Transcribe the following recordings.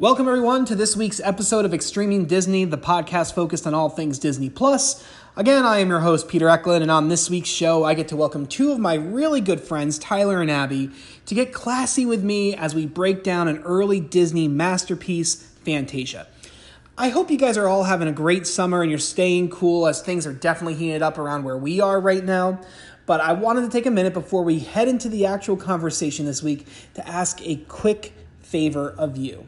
Welcome, everyone, to this week's episode of ExStreaming Disney, the podcast focused on all things Disney Plus. Again, I am your host, Peter Eklund, and on this week's show, I get to welcome two of my really good friends, Tyler and Abby, to get classy with me as we break down an early Disney masterpiece, Fantasia. I hope you guys are all having a great summer and you're staying cool as things are definitely heated up around where we are right now. But I wanted to take a minute before we head into the actual conversation this week to ask a quick favor of you.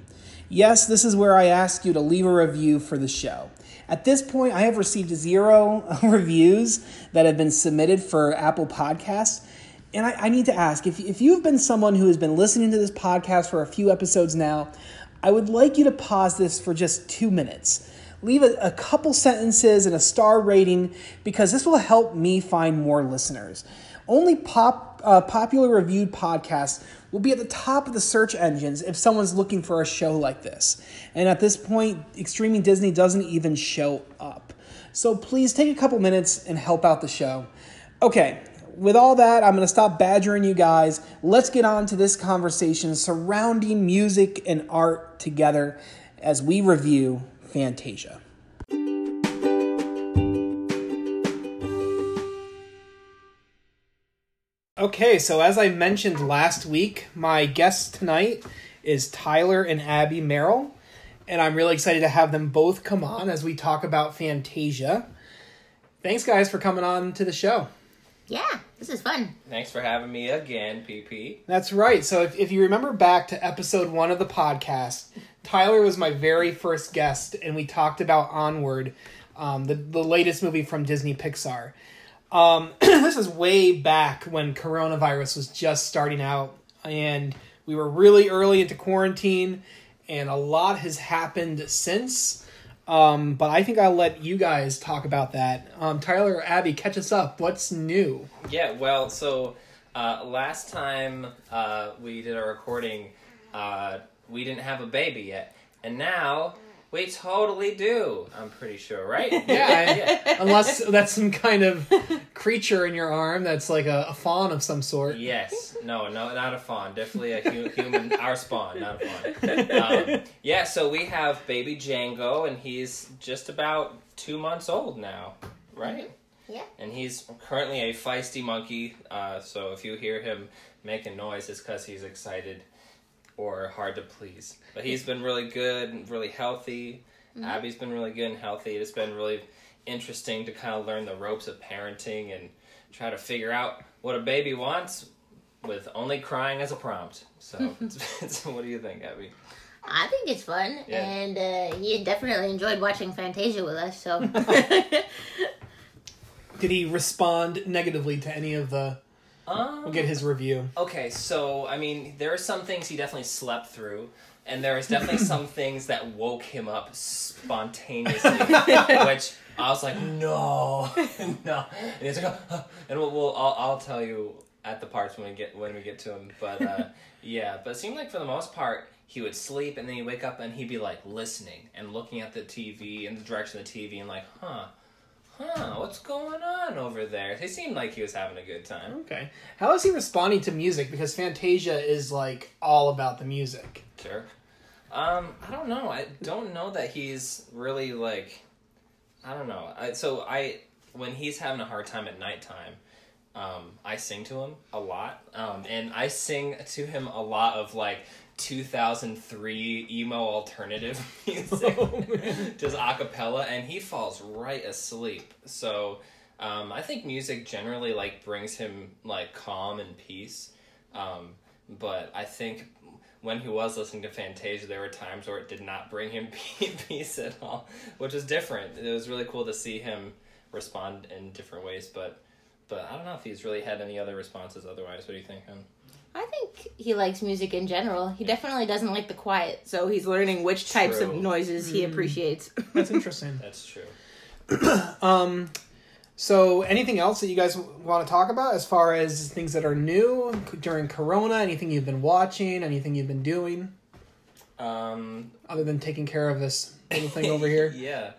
Yes, this is where I ask you to leave a review for the show. At this point, I have received zero reviews that have been submitted for Apple Podcasts. And I, I, need to ask if, if you've been someone who has been listening to this podcast for a few episodes now, I would like you to pause this for just two minutes. Leave a, a couple sentences and a star rating because this will help me find more listeners. Only pop, uh, popular reviewed podcasts will be at the top of the search engines if someone's looking for a show like this. And at this point, ExStreaming Disney doesn't even show up. So please take a couple minutes and help out the show. Okay, with all that, I'm going to stop badgering you guys. Let's get on to this conversation surrounding music and art together as we review Fantasia. Okay, so as I mentioned last week, my guest tonight is Tyler and Abby Merrill, and I'm really excited to have them both come on as we talk about Fantasia. Thanks, guys, for coming on to the show. Yeah, this is fun. Thanks for having me again, PP. That's right. So if, if you remember back to episode one of the podcast, Tyler was my very first guest, and we talked about Onward, um, the, the latest movie from Disney Pixar. Um, this is way back when coronavirus was just starting out, and we were really early into quarantine, and a lot has happened since. Um, but I think I'll let you guys talk about that. Um, Tyler or Abby, catch us up. What's new? Yeah, well, so uh, last time uh, we did a recording, uh, we didn't have a baby yet, and now we totally do. I'm pretty sure, right? Yeah, I, unless that's some kind of creature in your arm that's like a, a fawn of some sort. Yes. No, no, not a fawn. Definitely a hu- human, our spawn, not a fawn. Um, yeah, so we have baby Django, and he's just about two months old now, right? Yeah. And he's currently a feisty monkey, uh, so if you hear him making noise, it's because he's excited or hard to please. But he's been really good and really healthy. Mm-hmm. Abby's been really good and healthy. It's been really interesting to kind of learn the ropes of parenting and try to figure out what a baby wants with only crying as a prompt. So, it's, it's, what do you think, Abby? I think it's fun, yeah. and uh, he definitely enjoyed watching Fantasia with us. So, did he respond negatively to any of the um, we'll get his review. Okay, so I mean, there are some things he definitely slept through, and there is definitely some things that woke him up spontaneously, which I was like, no, no, and he's like, oh, and we'll, we'll I'll, I'll tell you at the parts when we get when we get to him, but uh, yeah, but it seemed like for the most part he would sleep and then he'd wake up and he'd be like listening and looking at the TV in the direction of the TV and like, huh huh, what's going on over there? He seemed like he was having a good time. Okay. How is he responding to music? Because Fantasia is like all about the music. Sure. Um, I don't know. I don't know that he's really like, I don't know. I, so I, when he's having a hard time at nighttime, um, I sing to him a lot. Um, and I sing to him a lot of like 2003 emo alternative music, oh, just a cappella, and he falls right asleep. So um, I think music generally like brings him like calm and peace. Um, but I think when he was listening to Fantasia, there were times where it did not bring him peace at all, which is different. It was really cool to see him respond in different ways, but but I don't know if he's really had any other responses otherwise. What do you think? I think he likes music in general. He definitely doesn't like the quiet, so he's learning which types true. of noises he mm. appreciates. That's interesting. That's true. um, so anything else that you guys want to talk about as far as things that are new during Corona? Anything you've been watching? Anything you've been doing? Um, other than taking care of this little thing over here. yeah.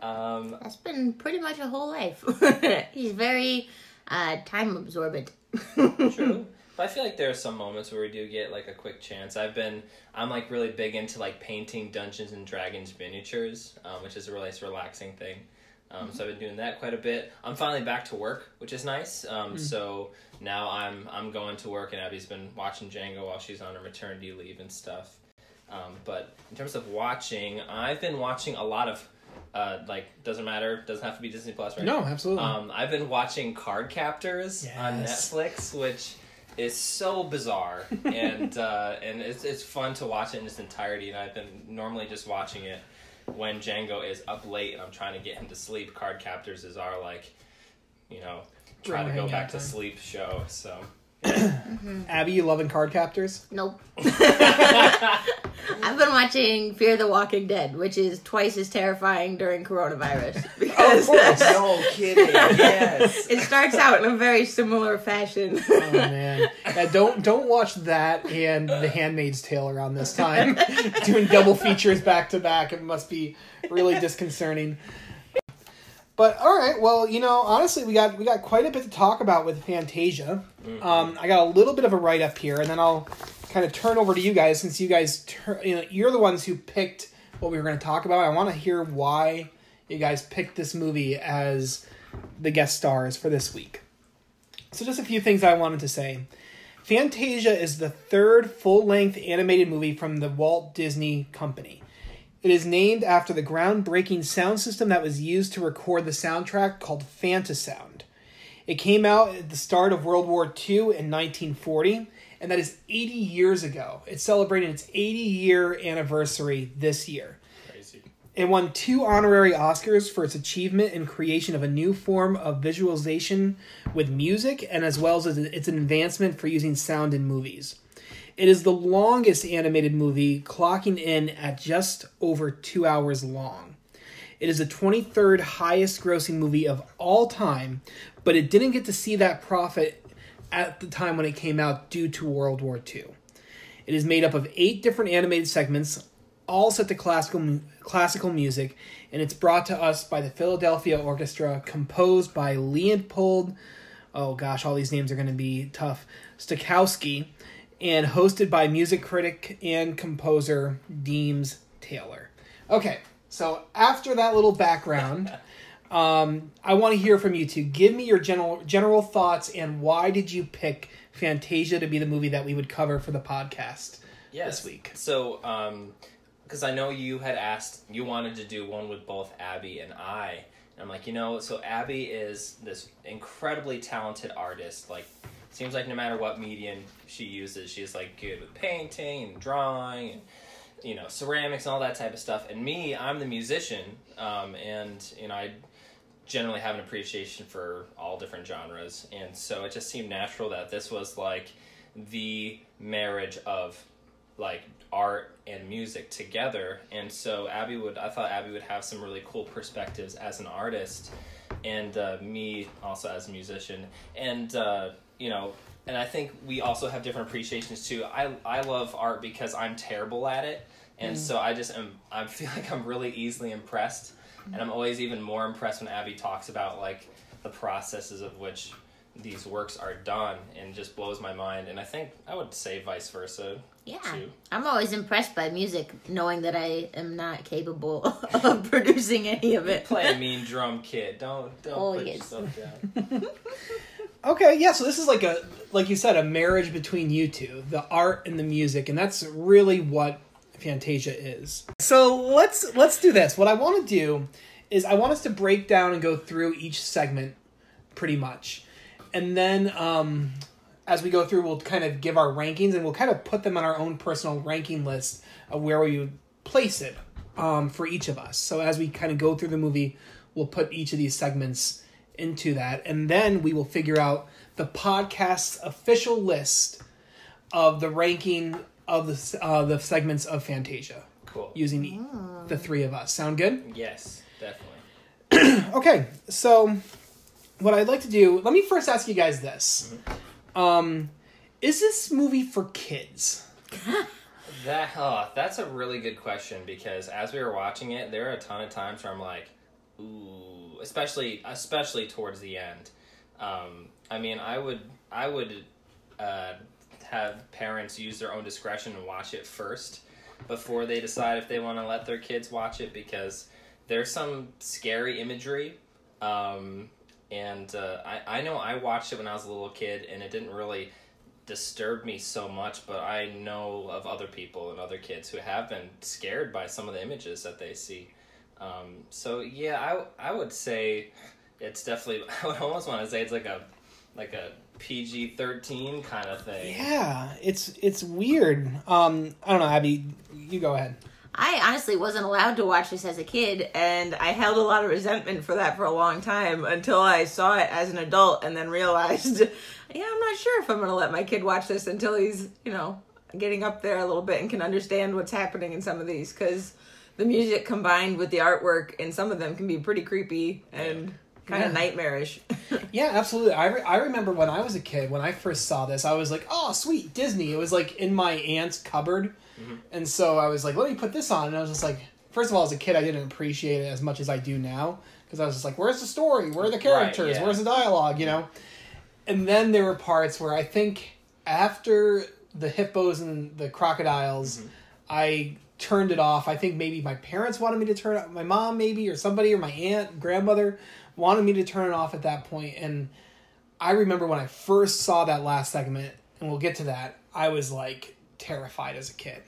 Um, That's been pretty much a whole life. He's very uh, time absorbent. true. But I feel like there are some moments where we do get like a quick chance. I've been I'm like really big into like painting Dungeons and Dragons miniatures, um, which is a really relaxing thing. Um, So I've been doing that quite a bit. I'm finally back to work, which is nice. Um, So now I'm I'm going to work, and Abby's been watching Django while she's on her maternity leave and stuff. Um, but in terms of watching, I've been watching a lot of uh, like doesn't matter, doesn't have to be Disney Plus, right? No, absolutely. Um, I've been watching Card Captors on Netflix, which is so bizarre and uh, and it's it's fun to watch it in its entirety. And I've been normally just watching it when Django is up late and I'm trying to get him to sleep. Card Captors is our like, you know, try to go back to sleep show. So Mm-hmm. Abby, you loving card captors? Nope. I've been watching Fear the Walking Dead, which is twice as terrifying during coronavirus because no kidding, yes. it starts out in a very similar fashion. Oh man, yeah, don't don't watch that and The Handmaid's Tale around this time. Doing double features back to back, it must be really disconcerting. But all right, well, you know, honestly, we got we got quite a bit to talk about with Fantasia. Um, I got a little bit of a write up here, and then I'll kind of turn over to you guys since you guys, tur- you know, you're the ones who picked what we were going to talk about. I want to hear why you guys picked this movie as the guest stars for this week. So, just a few things I wanted to say. Fantasia is the third full length animated movie from the Walt Disney Company. It is named after the groundbreaking sound system that was used to record the soundtrack called Fantasound. It came out at the start of World War II in 1940, and that is 80 years ago. It's celebrating its 80 year anniversary this year. Crazy. It won two honorary Oscars for its achievement in creation of a new form of visualization with music, and as well as its advancement for using sound in movies. It is the longest animated movie, clocking in at just over two hours long. It is the 23rd highest grossing movie of all time, but it didn't get to see that profit at the time when it came out due to World War II. It is made up of eight different animated segments, all set to classical classical music, and it's brought to us by the Philadelphia Orchestra, composed by Leopold. Oh gosh, all these names are going to be tough. Stokowski, and hosted by music critic and composer Deems Taylor. Okay, so after that little background, um, I want to hear from you two. Give me your general general thoughts and why did you pick Fantasia to be the movie that we would cover for the podcast yes. this week? So, um, because I know you had asked, you wanted to do one with both Abby and I. And I'm like, you know, so Abby is this incredibly talented artist. Like, seems like no matter what medium she uses, she's like good with painting and drawing and you know ceramics and all that type of stuff. And me, I'm the musician, um, and you know I generally have an appreciation for all different genres, and so it just seemed natural that this was like the marriage of like art and music together. And so Abby would, I thought Abby would have some really cool perspectives as an artist, and uh, me also as a musician, and uh, you know. And I think we also have different appreciations too. I I love art because I'm terrible at it, and mm. so I just am. I feel like I'm really easily impressed, and I'm always even more impressed when Abby talks about like the processes of which these works are done, and just blows my mind. And I think I would say vice versa. Yeah. too. I'm always impressed by music, knowing that I am not capable of producing any of it. Play a mean drum kid. Don't don't Oh, put yes. yourself down. Okay, yeah, so this is like a like you said, a marriage between you two, the art and the music, and that's really what Fantasia is. So let's let's do this. What I want to do is I want us to break down and go through each segment pretty much. And then um as we go through we'll kind of give our rankings and we'll kind of put them on our own personal ranking list of where we would place it um, for each of us. So as we kind of go through the movie, we'll put each of these segments into that, and then we will figure out the podcast's official list of the ranking of the uh, the segments of Fantasia Cool. using e- the three of us. Sound good? Yes, definitely. Okay, so what I'd like to do, let me first ask you guys this. Um, is this movie for kids? That oh, that's a really good question because as we were watching it, there are a ton of times where I'm like, ooh, especially especially towards the end. Um, I mean, I would I would uh, have parents use their own discretion and watch it first before they decide if they want to let their kids watch it because there's some scary imagery. Um, and uh, I, I know I watched it when I was a little kid and it didn't really disturb me so much, but I know of other people and other kids who have been scared by some of the images that they see. Um, so yeah, I, I would say it's definitely. I would almost want to say it's like a like a PG thirteen kind of thing. Yeah, it's it's weird. Um, I don't know, Abby. You go ahead. I honestly wasn't allowed to watch this as a kid, and I held a lot of resentment for that for a long time until I saw it as an adult and then realized, yeah, I'm not sure if I'm going to let my kid watch this until he's, you know, getting up there a little bit and can understand what's happening in some of these because the music combined with the artwork in some of them can be pretty creepy and kind Yeah. of nightmarish. Yeah, absolutely. I, re- I remember when I was a kid, when I first saw this, I was like, oh, sweet, Disney. It was like in my aunt's cupboard. Mm-hmm. And so I was like, let me put this on. And I was just like, first of all, as a kid, I didn't appreciate it as much as I do now. Because I was just like, where's the story? Where are the characters? yeah. Where's the dialogue? You know? And then there were parts where I think after the hippos and the crocodiles, mm-hmm. I turned it off. I think maybe my parents wanted me to turn it my mom maybe or somebody or my aunt, grandmother wanted me to turn it off at that point and I remember when I first saw that last segment and we'll get to that, I was like terrified as a kid.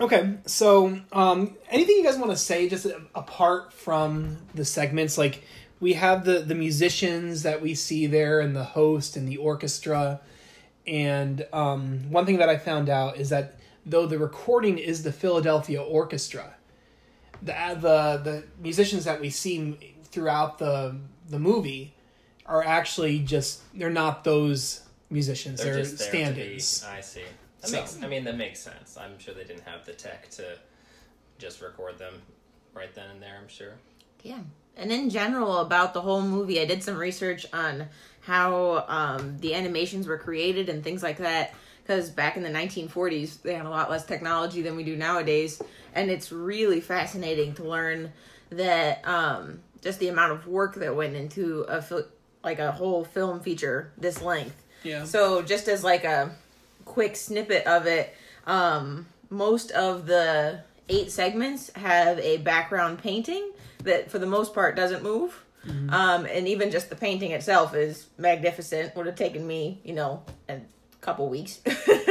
Okay, so um anything you guys want to say just apart from the segments like we have the the musicians that we see there and the host and the orchestra and um, one thing that I found out is that though the recording is the Philadelphia Orchestra, the the the musicians that we see throughout the the movie are actually just they're not those musicians. They're, They're just there to be. stand-ins. I see. That So- makes. I mean, that makes sense. I'm sure they didn't have the tech to just record them right then and there. I'm sure. Yeah. And in general, about the whole movie, I did some research on how um, the animations were created and things like that. Because back in the 1940s, they had a lot less technology than we do nowadays. And it's really fascinating to learn that um, just the amount of work that went into a fil- like a whole film feature this length. Yeah. So just as like a quick snippet of it, um, most of the eight segments have a background painting that, for the most part, doesn't move. Um, and even just the painting itself is magnificent. Would have taken me, you know, a couple weeks.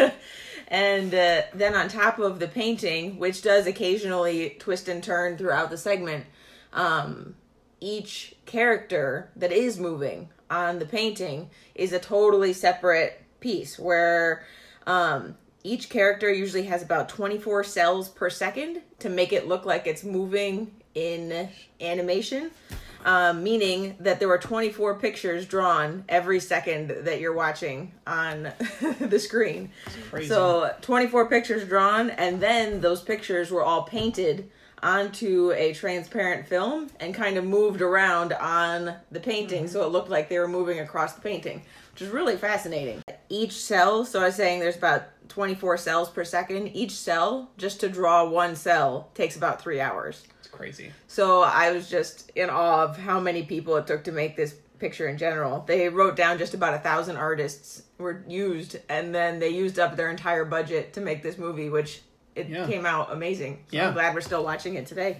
and uh, then on top of the painting, which does occasionally twist and turn throughout the segment, um, each character that is moving on the painting is a totally separate piece where um, each character usually has about 24 cels per second to make it look like it's moving in animation. Um, meaning that there were 24 pictures drawn every second that you're watching on the screen. So 24 pictures drawn, and then those pictures were all painted onto a transparent film and kind of moved around on the painting so it looked like they were moving across the painting, which is really fascinating. Each cel, so I was saying there's about 24 cels per second. Each cel, just to draw one cell, takes about three hours. Crazy. So I was just in awe of how many people it took to make this picture in general. They wrote down just about a thousand artists were used, and then they used up their entire budget to make this movie, which it Yeah. came out amazing. So Yeah. I'm glad we're still watching it today.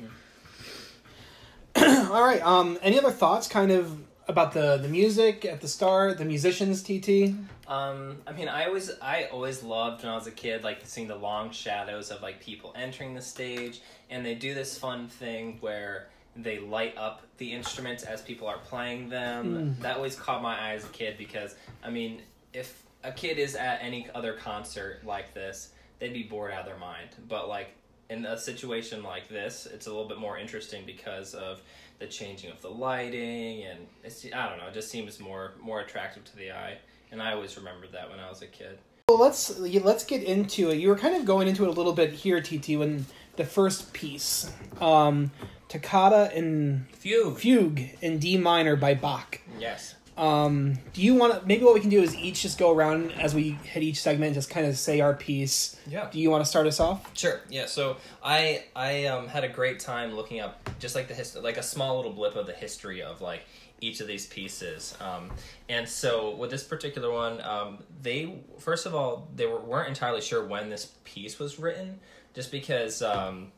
All right. Um. Any other thoughts, kind of about the the music at the start, the musicians, TT? Um, I mean, I always, I always loved when I was a kid, like seeing the long shadows of like people entering the stage, and they do this fun thing where they light up the instruments as people are playing them. That always caught my eye as a kid because, I mean, if a kid is at any other concert like this, they'd be bored out of their mind. But like in a situation like this, it's a little bit more interesting because of the changing of the lighting and it's I don't know, it just seems more more attractive to the eye. And I always remembered that when I was a kid. Well, let's let's get into it. You were kind of going into it a little bit here, TT, when the first piece, um, Toccata and Fugue. Fugue in D minor by Bach. Yes. Um, do you want to? Maybe what we can do is each just go around as we hit each segment, just kind of say our piece. Yeah. Do you want to start us off? Sure. Yeah. So I I um, had a great time looking up just like the history, like a small little blip of the history of like each of these pieces. Um, and so with this particular one, um, they first of all they were, weren't entirely sure when this piece was written, just because. Um,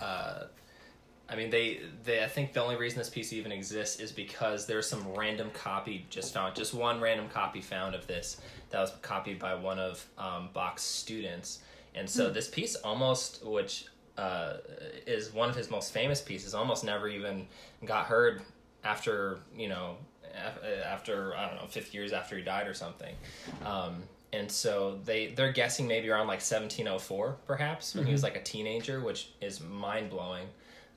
uh, I mean, they, they. I think the only reason this piece even exists is because there's some random copy just found, just one random copy found of this that was copied by one of um, Bach's students, and so this piece almost, which uh, is one of his most famous pieces, almost never even got heard after you know after I don't know fifty years after he died or something. Um, and so they they're guessing maybe around like 1704 perhaps when he was like a teenager, which is mind blowing.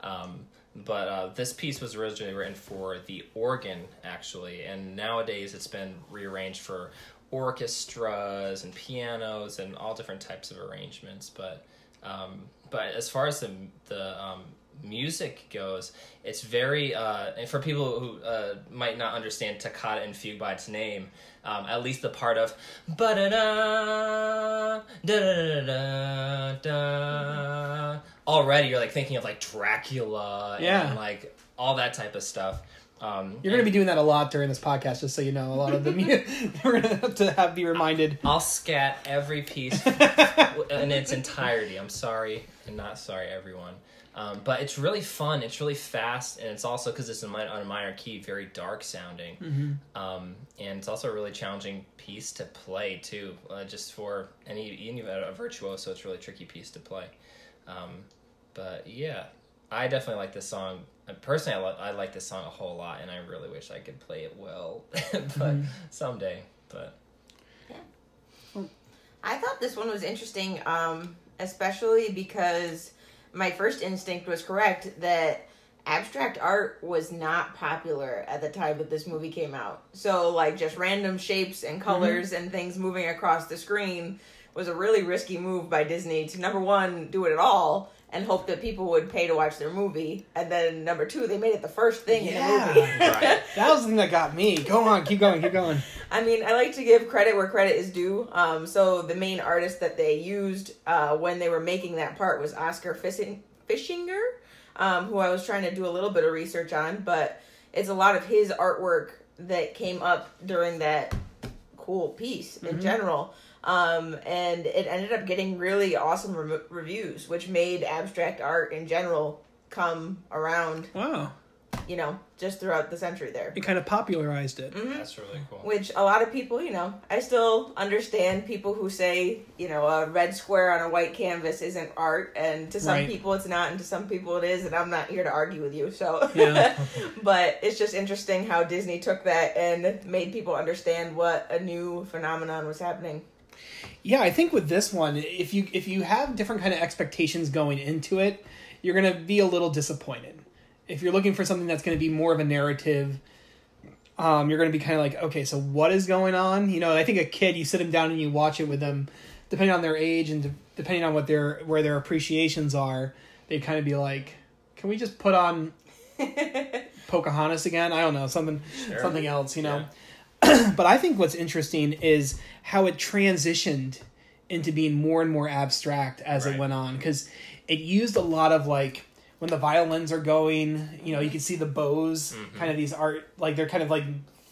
Um, but uh, this piece was originally written for the organ, actually, and nowadays it's been rearranged for orchestras and pianos and all different types of arrangements. But um, but as far as the the um, music goes, it's very uh, and for people who uh, might not understand toccata and fugue by its name. Um, at least the part of ba da da da da da da. Already, you're like thinking of like Dracula Yeah. and like all that type of stuff. Um, You're going to be doing that a lot during this podcast, just so you know. A lot of the mu- we're going to have to have be reminded. I'll scat every piece in its entirety. I'm sorry and not sorry, everyone. Um, but it's really fun. It's really fast, and it's also because it's in mi- on a minor key, very dark sounding. Um, and it's also a really challenging piece to play too, uh, just for any even a virtuoso. It's a really tricky piece to play. Um, but yeah, I definitely like this song. Uh, Personally, I, li- I like this song a whole lot, and I really wish I could play it well, but someday. But yeah, I thought this one was interesting, um, especially because my first instinct was correct that abstract art was not popular at the time that this movie came out. So, like, just random shapes and mm-hmm. colors and things moving across the screen was a really risky move by Disney to number one, do it at all and hope that people would pay to watch their movie. And then number two, they made it the first thing in the movie. Right. That was the thing that got me. Go on, keep going, keep going. I mean, I like to give credit where credit is due. Um, so the main artist that they used uh, when they were making that part was Oscar Fishing- Fischinger, um, who I was trying to do a little bit of research on, but it's a lot of his artwork that came up during that cool piece in general. Um, and it ended up getting really awesome re- reviews, which made abstract art in general come around, Wow, you know, just throughout the century there. it kind of popularized it. that's really cool. Which a lot of people, you know, I still understand people who say, you know, a red square on a white canvas isn't art, and to some Right. people it's not, and to some people it is, and I'm not here to argue with you. So, Yeah. but it's just interesting how Disney took that and made people understand what a new phenomenon was happening. Yeah, I think with this one, if you if you have different kind of expectations going into it, you're gonna be a little disappointed. If you're looking for something that's gonna be more of a narrative, um, you're gonna be kind of like, okay, so what is going on? You know, I think a kid, you sit them down and you watch it with them, depending on their age and de- depending on what their where their appreciations are, they kind of be like, can we just put on Pocahontas again? I don't know, something Sure. something else, you know. but I think what's interesting is how it transitioned into being more and more abstract as it went on because it used a lot of like when the violins are going you know you can see the bows mm-hmm. kind of these art like they're kind of like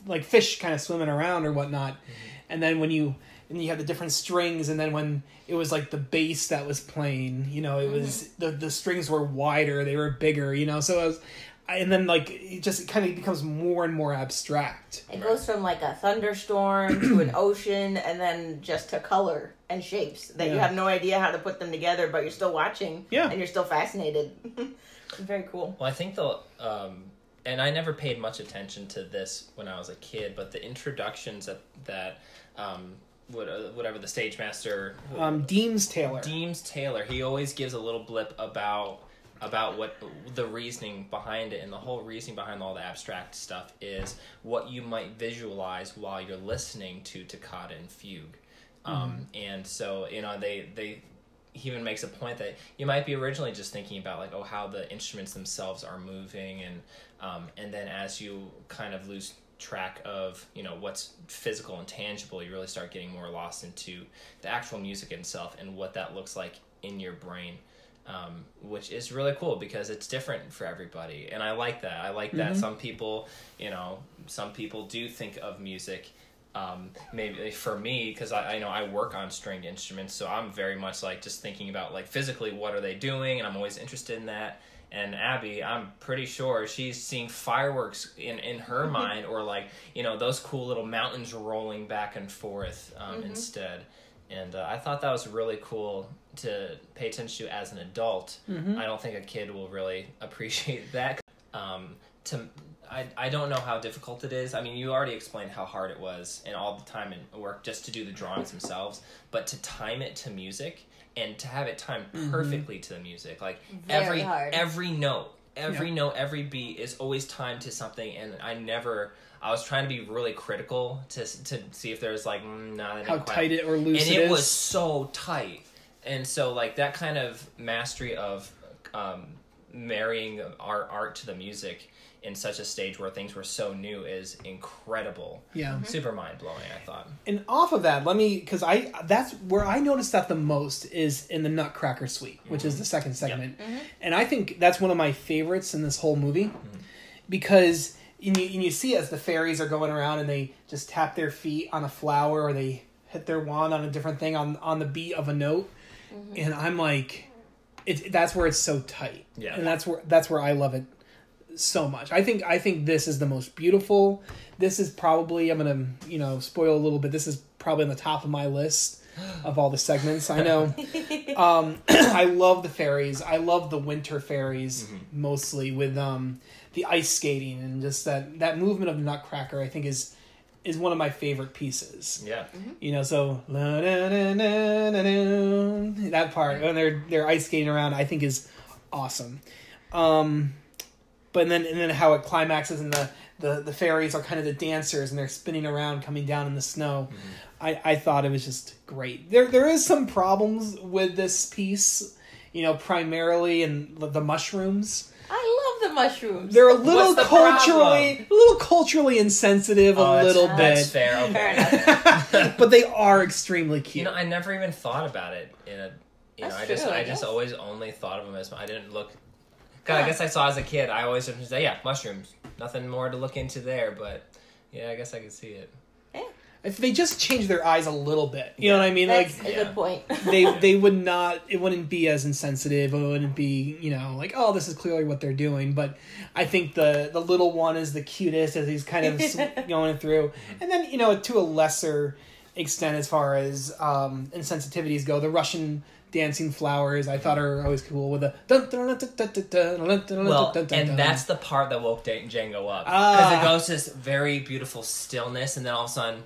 like fish kind of swimming around or whatnot. Mm-hmm. And then when you and you have the different strings and then when it was like the bass that was playing you know it mm-hmm. was the the strings were wider they were bigger you know? So it was and then like it just kind of becomes more and more abstract It goes from like a thunderstorm to an ocean, and then just to color and shapes that you have no idea how to put them together, but you're still watching, Yeah. and you're still fascinated. very cool. Well, I think the um, and I never paid much attention to this when I was a kid, but the introductions that that um, uh, whatever the stage master um deems taylor Deems Taylor, he always gives a little blip about about what the reasoning behind it and the whole reasoning behind all the abstract stuff is what you might visualize while you're listening to toccata and fugue. Um, and so you know they they he even makes a point that you might be originally just thinking about like oh how the instruments themselves are moving and um, and then as you kind of lose track of you know what's physical and tangible you really start getting more lost into the actual music itself and what that looks like in your brain um, which is really cool because it's different for everybody, and I like that. I like that some people, you know, some people do think of music. Um, maybe for me, because I, I know I work on stringed instruments, so I'm very much like just thinking about like physically what are they doing, and I'm always interested in that. And Abby, I'm pretty sure she's seeing fireworks in in her mind, or like you know those cool little mountains rolling back and forth um, instead. And uh, I thought that was really cool to pay attention to as an adult. I don't think a kid will really appreciate that. Um, to I, I don't know how difficult it is. I mean, you already explained how hard it was and all the time and work just to do the drawings themselves, but to time it to music and to have it timed perfectly to the music, like Very every hard. every note, every Yeah. note, every beat is always timed to something, and I never. I was trying to be really critical to to see if there was like mm, nah, How quite tight it or loose and it it, was so tight and so like that kind of mastery of um, marrying our art to the music in such a stage where things were so new is incredible. Yeah. Mm-hmm. super mind-blowing i thought. And off of that, let me because I that's where I noticed that the most is in the Nutcracker Suite, which is the second segment, and I think that's one of my favorites in this whole movie because and you, and you see as the fairies are going around and they just tap their feet on a flower or they hit their wand on a different thing on on the beat of a note, and I'm like, it that's where it's so tight, Yeah. and that's where that's where I love it so much. I think I think this is the most beautiful. This is probably I'm gonna you know spoil a little bit. This is probably on the top of my list of all the segments. I know. um, I love the fairies. I love the winter fairies mostly with um the ice skating and just that that movement of the Nutcracker. I think is is one of my favorite pieces. yeah You know, so la- da- da- da- da- da, that part when they're they're ice skating around, I think is awesome. Um, but then and then how it climaxes and the, the the fairies are kind of the dancers and they're spinning around, coming down in the snow. I I thought it was just great. There there is some problems with this piece, you know, primarily in the, the mushrooms. I mushrooms. They're a little What's the culturally a little culturally insensitive Oh, a that's- little that's bit. fair okay. Fair enough. but they are extremely cute. you know i never even thought about it in a you know That's i just true, I i just always only thought of them as i didn't look God, I guess I saw as a kid. I always just say, "Yeah, mushrooms. Nothing more to look into there." But yeah, I guess I could see it if they just change their eyes a little bit, you know what I mean? That's like a yeah. good point. they they would not. It wouldn't be as insensitive. It wouldn't be you know like oh this is clearly what they're doing. But I think the the little one is the cutest as he's kind of going through, and then you know to a lesser extent as far as um, insensitivities go, the Russian dancing flowers I thought are always cool with a well, and that's the part that woke Django up because uh, it goes to this very beautiful stillness, and then all of a sudden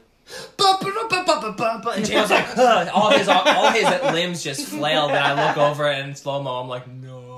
and Django's like, "Ugh," all his all, all his limbs just flailed, and I look over and in slow mo, I'm like, no.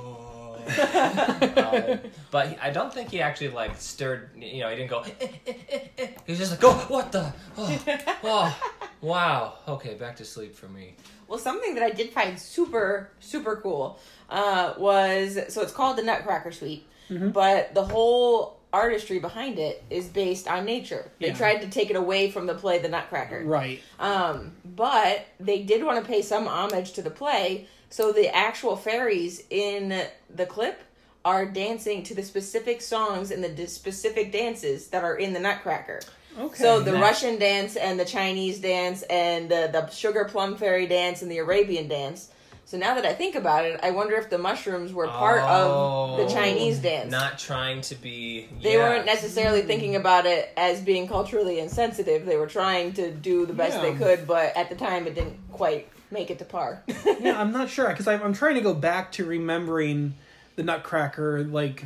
Um, but he- I don't think he actually like stirred. You know, he didn't go. He was just like, "Oh, what the? Oh, oh, wow. Okay, back to sleep for me." Well, something that I did find super, super cool uh, was so it's called the Nutcracker Suite, Mm-hmm. but the whole artistry behind it is based on nature. They Yeah. tried to take it away from the play The Nutcracker. right. Um, but they did want to pay some homage to the play, so the actual fairies in the clip are dancing to the specific songs and the d- specific dances that are in the Nutcracker. Okay. So the Nice. Russian dance and the Chinese dance and the, the sugar plum fairy dance and the Arabian dance. So now that I think about it, I wonder if the mushrooms were part of the Oh, Chinese dance. Not trying to be. they yeah. weren't necessarily thinking about it as being culturally insensitive. They were trying to do the best they could, but at the time it didn't quite make it to par. yeah, I'm not sure because I'm, I'm trying to go back to remembering the Nutcracker, like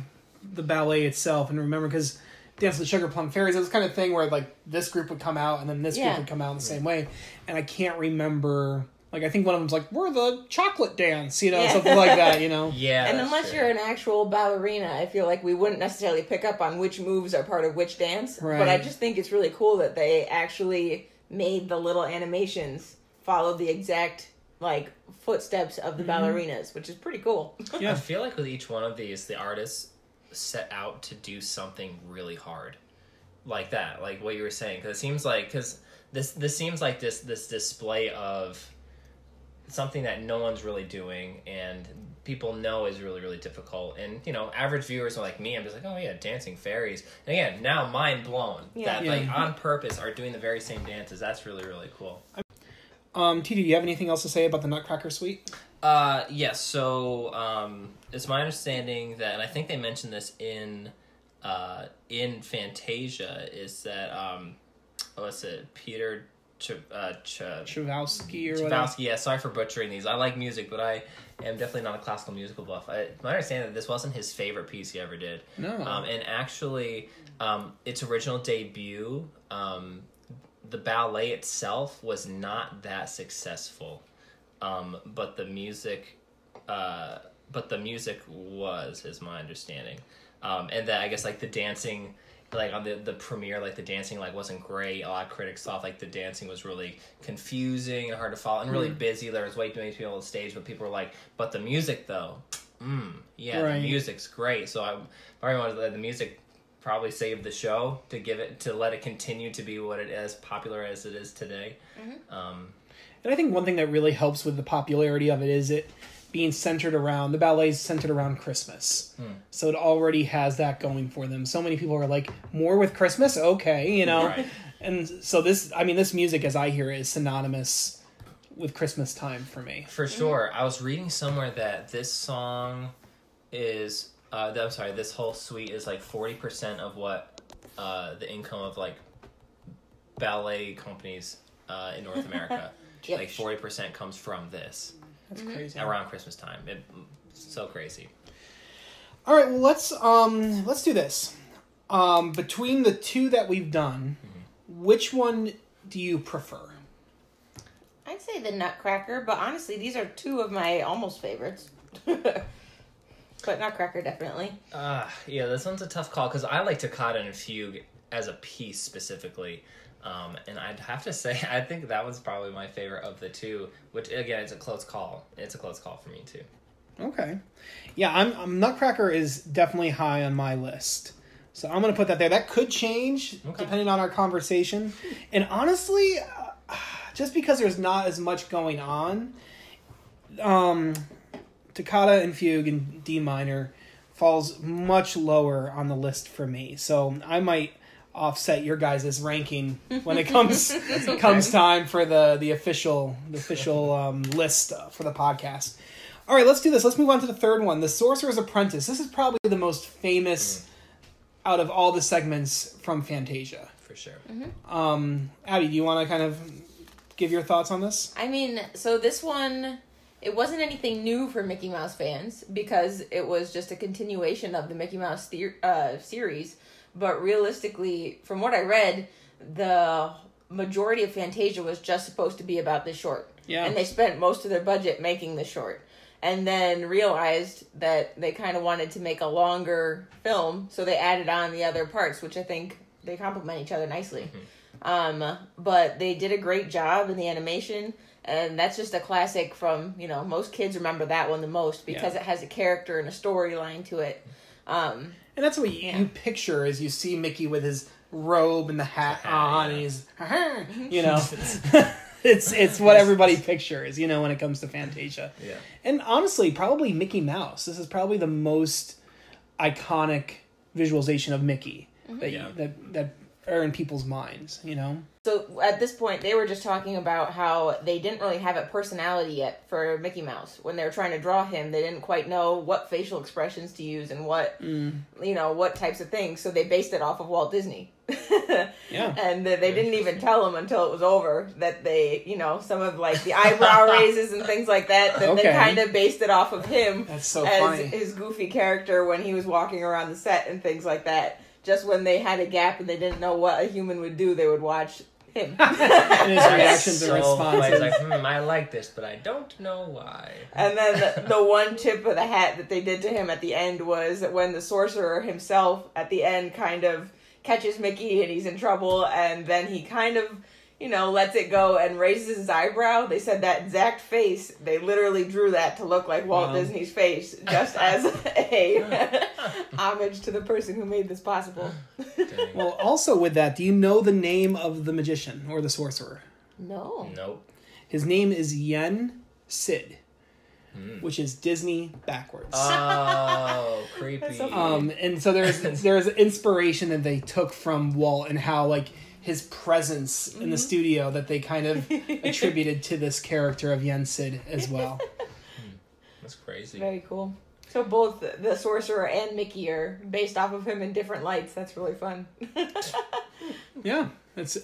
the ballet itself, and remember because Dance of the Sugar Plum Fairies, it was kind of thing where like this group would come out and then this Yeah. group would come out in the same way, and I can't remember. Like I think one of them's like we're the chocolate dance, you know, Yeah. something like that, you know. Yeah. and unless true. you're an actual ballerina, I feel like we wouldn't necessarily pick up on which moves are part of which dance. Right. But I just think it's really cool that they actually made the little animations follow the exact like footsteps of the mm-hmm. ballerinas, which is pretty cool. Yeah, I feel like with each one of these, the artists set out to do something really hard, like that, like what you were saying. Because it seems like because this this seems like this this display of something that no one's really doing and people know is really really difficult and you know average viewers are like me i'm just like oh yeah dancing fairies and again now mind blown Yeah. that Yeah. like on purpose are doing the very same dances that's really really cool Um, T, do you have anything else to say about the Nutcracker Suite? Uh, yes. so, um, it's my understanding that, and I think they mentioned this in, uh, in Fantasia, is that um, what's it, Peter Ch- uh, Ch- or whatever. Yeah, sorry for butchering these. I like music, but I am definitely not a classical musical buff. I, my understanding that this wasn't his favorite piece he ever did. No. Um, and actually, um, its original debut, um, the ballet itself was not that successful, um, but the music, uh, but the music was, is my understanding, um, and that I guess like the dancing, like on the the premiere, like the dancing like wasn't great. A lot of critics thought like the dancing was really confusing and hard to follow and really busy. There was way too many people on stage, but people were like, but the music though, mm, yeah, Right. the music's great. So I probably wanted to let the music probably saved the show to give it to let it continue to be what it is popular as it is today. Um, And I think one thing that really helps with the popularity of it is it being centered around the ballet's centered around Christmas. So it already has that going for them. So many people are like, more with Christmas? Okay, you know? Right. And so this, I mean, this music, as I hear it, is synonymous with Christmas time for me. For sure. I was reading somewhere that this song is uh I'm sorry, this whole suite is like 40% of what uh the income of like ballet companies uh in North America. Yep. Like 40% comes from this That's crazy. around Christmas time. It, so crazy. All right, well let's um let's do this. Um between the two that we've done, which one do you prefer? I'd say the Nutcracker, but honestly, these are two of my almost favorites. but Nutcracker definitely. Uh, yeah, this one's a tough call because I like Toccata and Fugue as a piece specifically. Um, and I'd have to say, I think that one's probably my favorite of the two, which again, it's a close call. It's a close call for me too. Okay. Yeah, I'm, I'm Nutcracker is definitely high on my list. So I'm going to put that there. That could change Okay. depending on our conversation. And honestly, uh, just because there's not as much going on, um, Toccata and Fugue in D minor falls much lower on the list for me. So I might offset your guys' ranking when it comes comes time for the the official the official um, list uh, for the podcast. All right, let's do this. Let's move on to the third one, The Sorcerer's Apprentice. This is probably the most famous out of all the segments from Fantasia. For sure. Um, Abby, do you want to kind of give your thoughts on this? I mean, so this one, it wasn't anything new for Mickey Mouse fans because it was just a continuation of the Mickey Mouse the- uh, series. But realistically, from what I read, the majority of Fantasia was just supposed to be about this short. Yeah. And they spent most of their budget making the short. And then realized that they kind of wanted to make a longer film, so they added on the other parts, which I think they complement each other nicely. Um, but they did a great job in the animation, and that's just a classic from you know most kids remember that one the most because Yeah. it has a character and a storyline to it. Um, And that's what you, Yeah. you picture as you see Mickey with his robe and the hat hat, on, yeah. and he's, you know, it's it's what everybody pictures, you know, when it comes to Fantasia. Yeah. And honestly, probably Mickey Mouse. This is probably the most iconic visualization of Mickey mm-hmm. that Yeah. that that are in people's minds. You know. so at this point, they were just talking about how they didn't really have a personality yet for Mickey Mouse when they were trying to draw him. They didn't quite know what facial expressions to use and what mm. you know what types of things. So they based it off of Walt Disney. Yeah. and they they didn't even tell him until it was over that they, you know, some of like the eyebrow raises and things like that. That Okay. they kind of based it off of him That's so as funny. his goofy character when he was walking around the set and things like that. Just when they had a gap and they didn't know what a human would do, they would watch him. And his reactions so and funny. responses. It's like, hmm, I like this, but I don't know why. And then the, the one tip of the hat that they did to him at the end was that when the sorcerer himself at the end kind of catches Mickey and he's in trouble, and then he kind of, you know, lets it go and raises his eyebrow. They said that exact face, they literally drew that to look like Walt Wow. Disney's face, just as a homage to the person who made this possible. Well, also with that, do you know the name of the magician or the sorcerer? No. nope. His name is Yen Sid, which is Disney backwards. Oh, creepy. so Um, and so there's there's inspiration that they took from Walt and how like his presence in the studio that they kind of attributed to this character of Yen Sid as well. That's crazy. Very cool. So both the- the sorcerer and Mickey are based off of him in different lights. That's really fun. Yeah, it's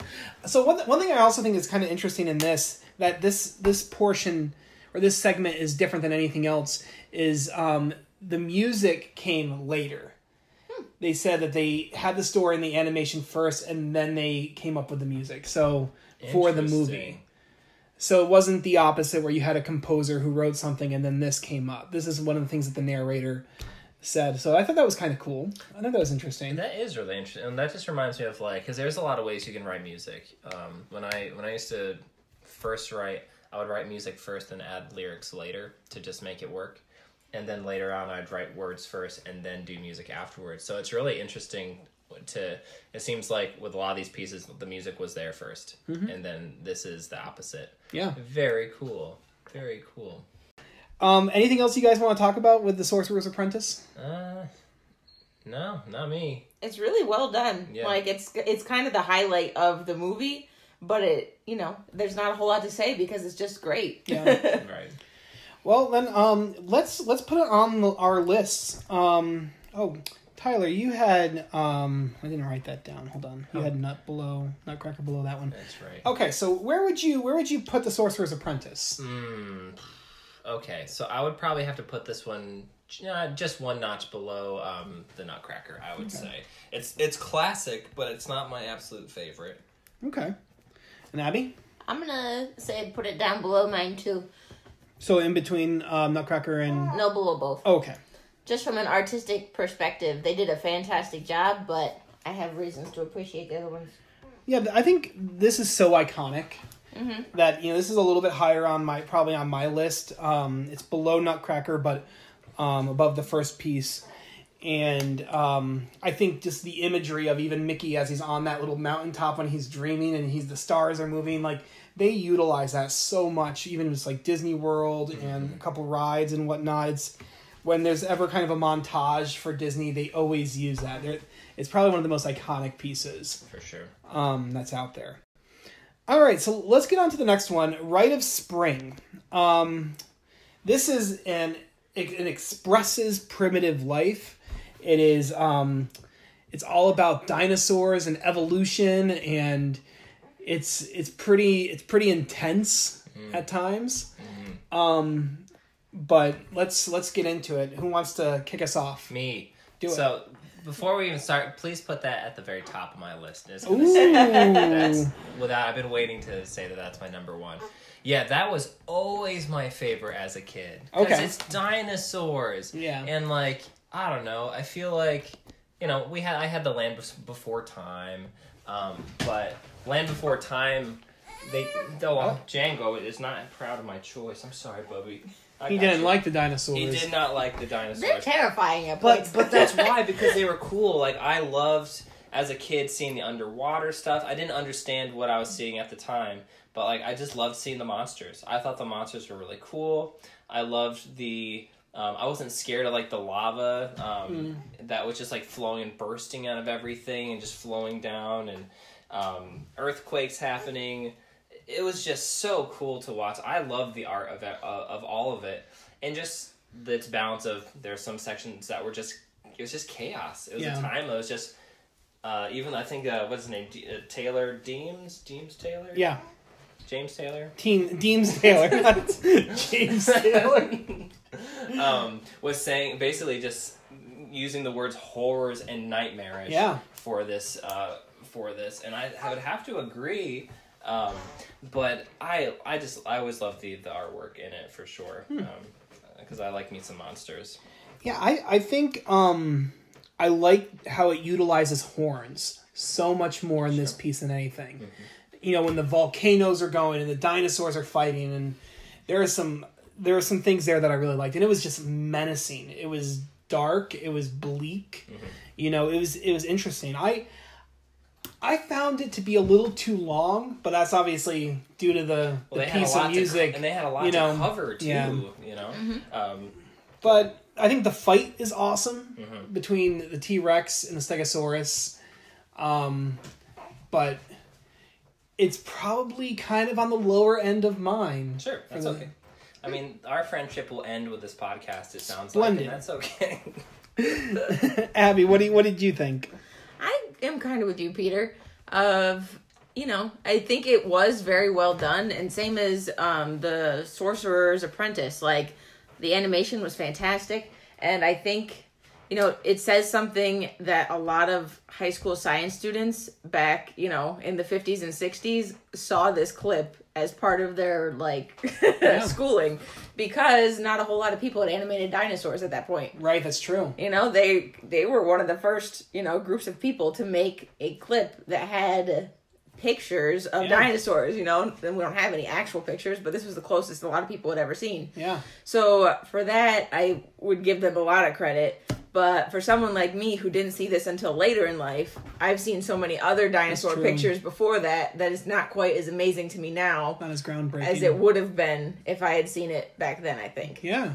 so one one thing I also think is kind of interesting in this that this this portion or this segment is different than anything else is um, the music came later. They said that they had the story and the animation first, and then they came up with the music. So for the movie, so it wasn't the opposite where you had a composer who wrote something and then this came up. This is one of the things that the narrator said. So I thought that was kind of cool. I think that was interesting. That is really interesting, and that just reminds me of like, because there's a lot of ways you can write music. Um, when I when I used to first write, I would write music first and add lyrics later to just make it work, and then later on I'd write words first and then do music afterwards. So it's really interesting to. It seems like with a lot of these pieces, the music was there 1st and then this is the opposite. Yeah. Very cool. Very cool. Um, anything else you guys want to talk about with the Sorcerer's Apprentice? Uh, no, not me. it's really well done. Yeah. Like it's it's kind of the highlight of the movie, but it you know there's not a whole lot to say because it's just great. Yeah. Right. Well, then um, let's let's put it on the, our lists. Um, oh, Tyler, you had um, I didn't write that down. Hold on. You had Nut below, Nutcracker below that one. That's right. Okay, so where would you where would you put the Sorcerer's Apprentice? Hmm. Okay, so I would probably have to put this one uh, just one notch below um, the Nutcracker. I would say it's it's classic, but it's not my absolute favorite. Okay, and Abby. I'm gonna say put it down below mine too. So in between um, Nutcracker and No, below both. okay, Just from an artistic perspective, they did a fantastic job, but I have reasons to appreciate the other ones. yeah, I think this is so iconic that you know this is a little bit higher on my probably on my list. Um, it's below Nutcracker, but um, above the first piece. And um, I think just the imagery of even Mickey as he's on that little mountaintop when he's dreaming and he's the stars are moving, like they utilize that so much, even just like Disney World and a couple rides and whatnot. It's when there's ever kind of a montage for Disney, they always use that. They're, it's probably one of the most iconic pieces For sure. um, that's out there. All right, so let's get on to the next one. Rite of Spring. Um, this is an it, it expresses primitive life. It is um, it's all about dinosaurs and evolution, and it's it's pretty it's pretty intense at times. Um, but let's let's get into it. Who wants to kick us off? Me. Do it. so before we even start, please put that at the very top of my list. Ooh. that's without. I've been waiting to say that that's my number one. Yeah, that was always my favorite as a kid. Okay. it's dinosaurs. Yeah. and like I don't know. I feel like you know we had I had the Land Before Time, um, but Land Before Time. They though Oh. Django is not proud of my choice. I'm sorry, Bubby. I He didn't you. like the dinosaurs. He did not like the dinosaurs. They're dinosaurs. terrifying at But but that's why because they were cool. Like I loved as a kid seeing the underwater stuff. I didn't understand what I was seeing at the time, but like I just loved seeing the monsters. I thought the monsters were really cool. I loved the. Um, I wasn't scared of like the lava um, that was just like flowing and bursting out of everything and just flowing down and um, earthquakes happening. It was just so cool to watch. I love the art of it, uh, of all of it, and just the its balance of there's some sections that were just it was just chaos. It was Yeah. a time that was just uh, even I think uh, what's his name D- uh, Taylor Deems Deems Taylor Yeah, James Taylor Team Deems Taylor, James Taylor. um, was saying basically just using the words horrors and nightmarish Yeah. for this uh, for this, and I, I would have to agree. Um, but I I just I always love the the artwork in it for sure Hmm. because I like me some monsters. Yeah, I I think um I like how it utilizes horns so much more in this piece than anything. You know, when the volcanoes are going and the dinosaurs are fighting and there are some there are some things there that I really liked and it was just menacing. It was dark, it was bleak. You know, it was it was interesting. I I found it to be a little too long, but that's obviously due to the, Well, the they had a piece lot of to, music. and they had a lot you know, to cover too. yeah. You know, um, But I think the fight is awesome Mm-hmm. between the T Rex and the Stegosaurus. Um, but it's probably kind of on the lower end of mine. sure, that's the- okay. I mean, our friendship will end with this podcast. It sounds Splendid. like, and that's okay. Abby, what do you, what did you think? Am kind of with you, Peter. Of you know, I think it was very well done, and same as um, the Sorcerer's Apprentice. Like the animation was fantastic, and I think you know it says something that a lot of high school science students back you know in the 50s and 60s saw this clip as part of their like schooling because not a whole lot of people had animated dinosaurs at that point Right, that's true. you know they they were one of the first you know groups of people to make a clip that had pictures of Yeah. dinosaurs you know and we don't have any actual pictures but this was the closest a lot of people had ever seen Yeah. so uh, for that i would give them a lot of credit but for someone like me who didn't see this until later in life i've seen so many other dinosaur pictures before that that is not quite as amazing to me now Not as groundbreaking. as it would have been if i had seen it back then i think Yeah.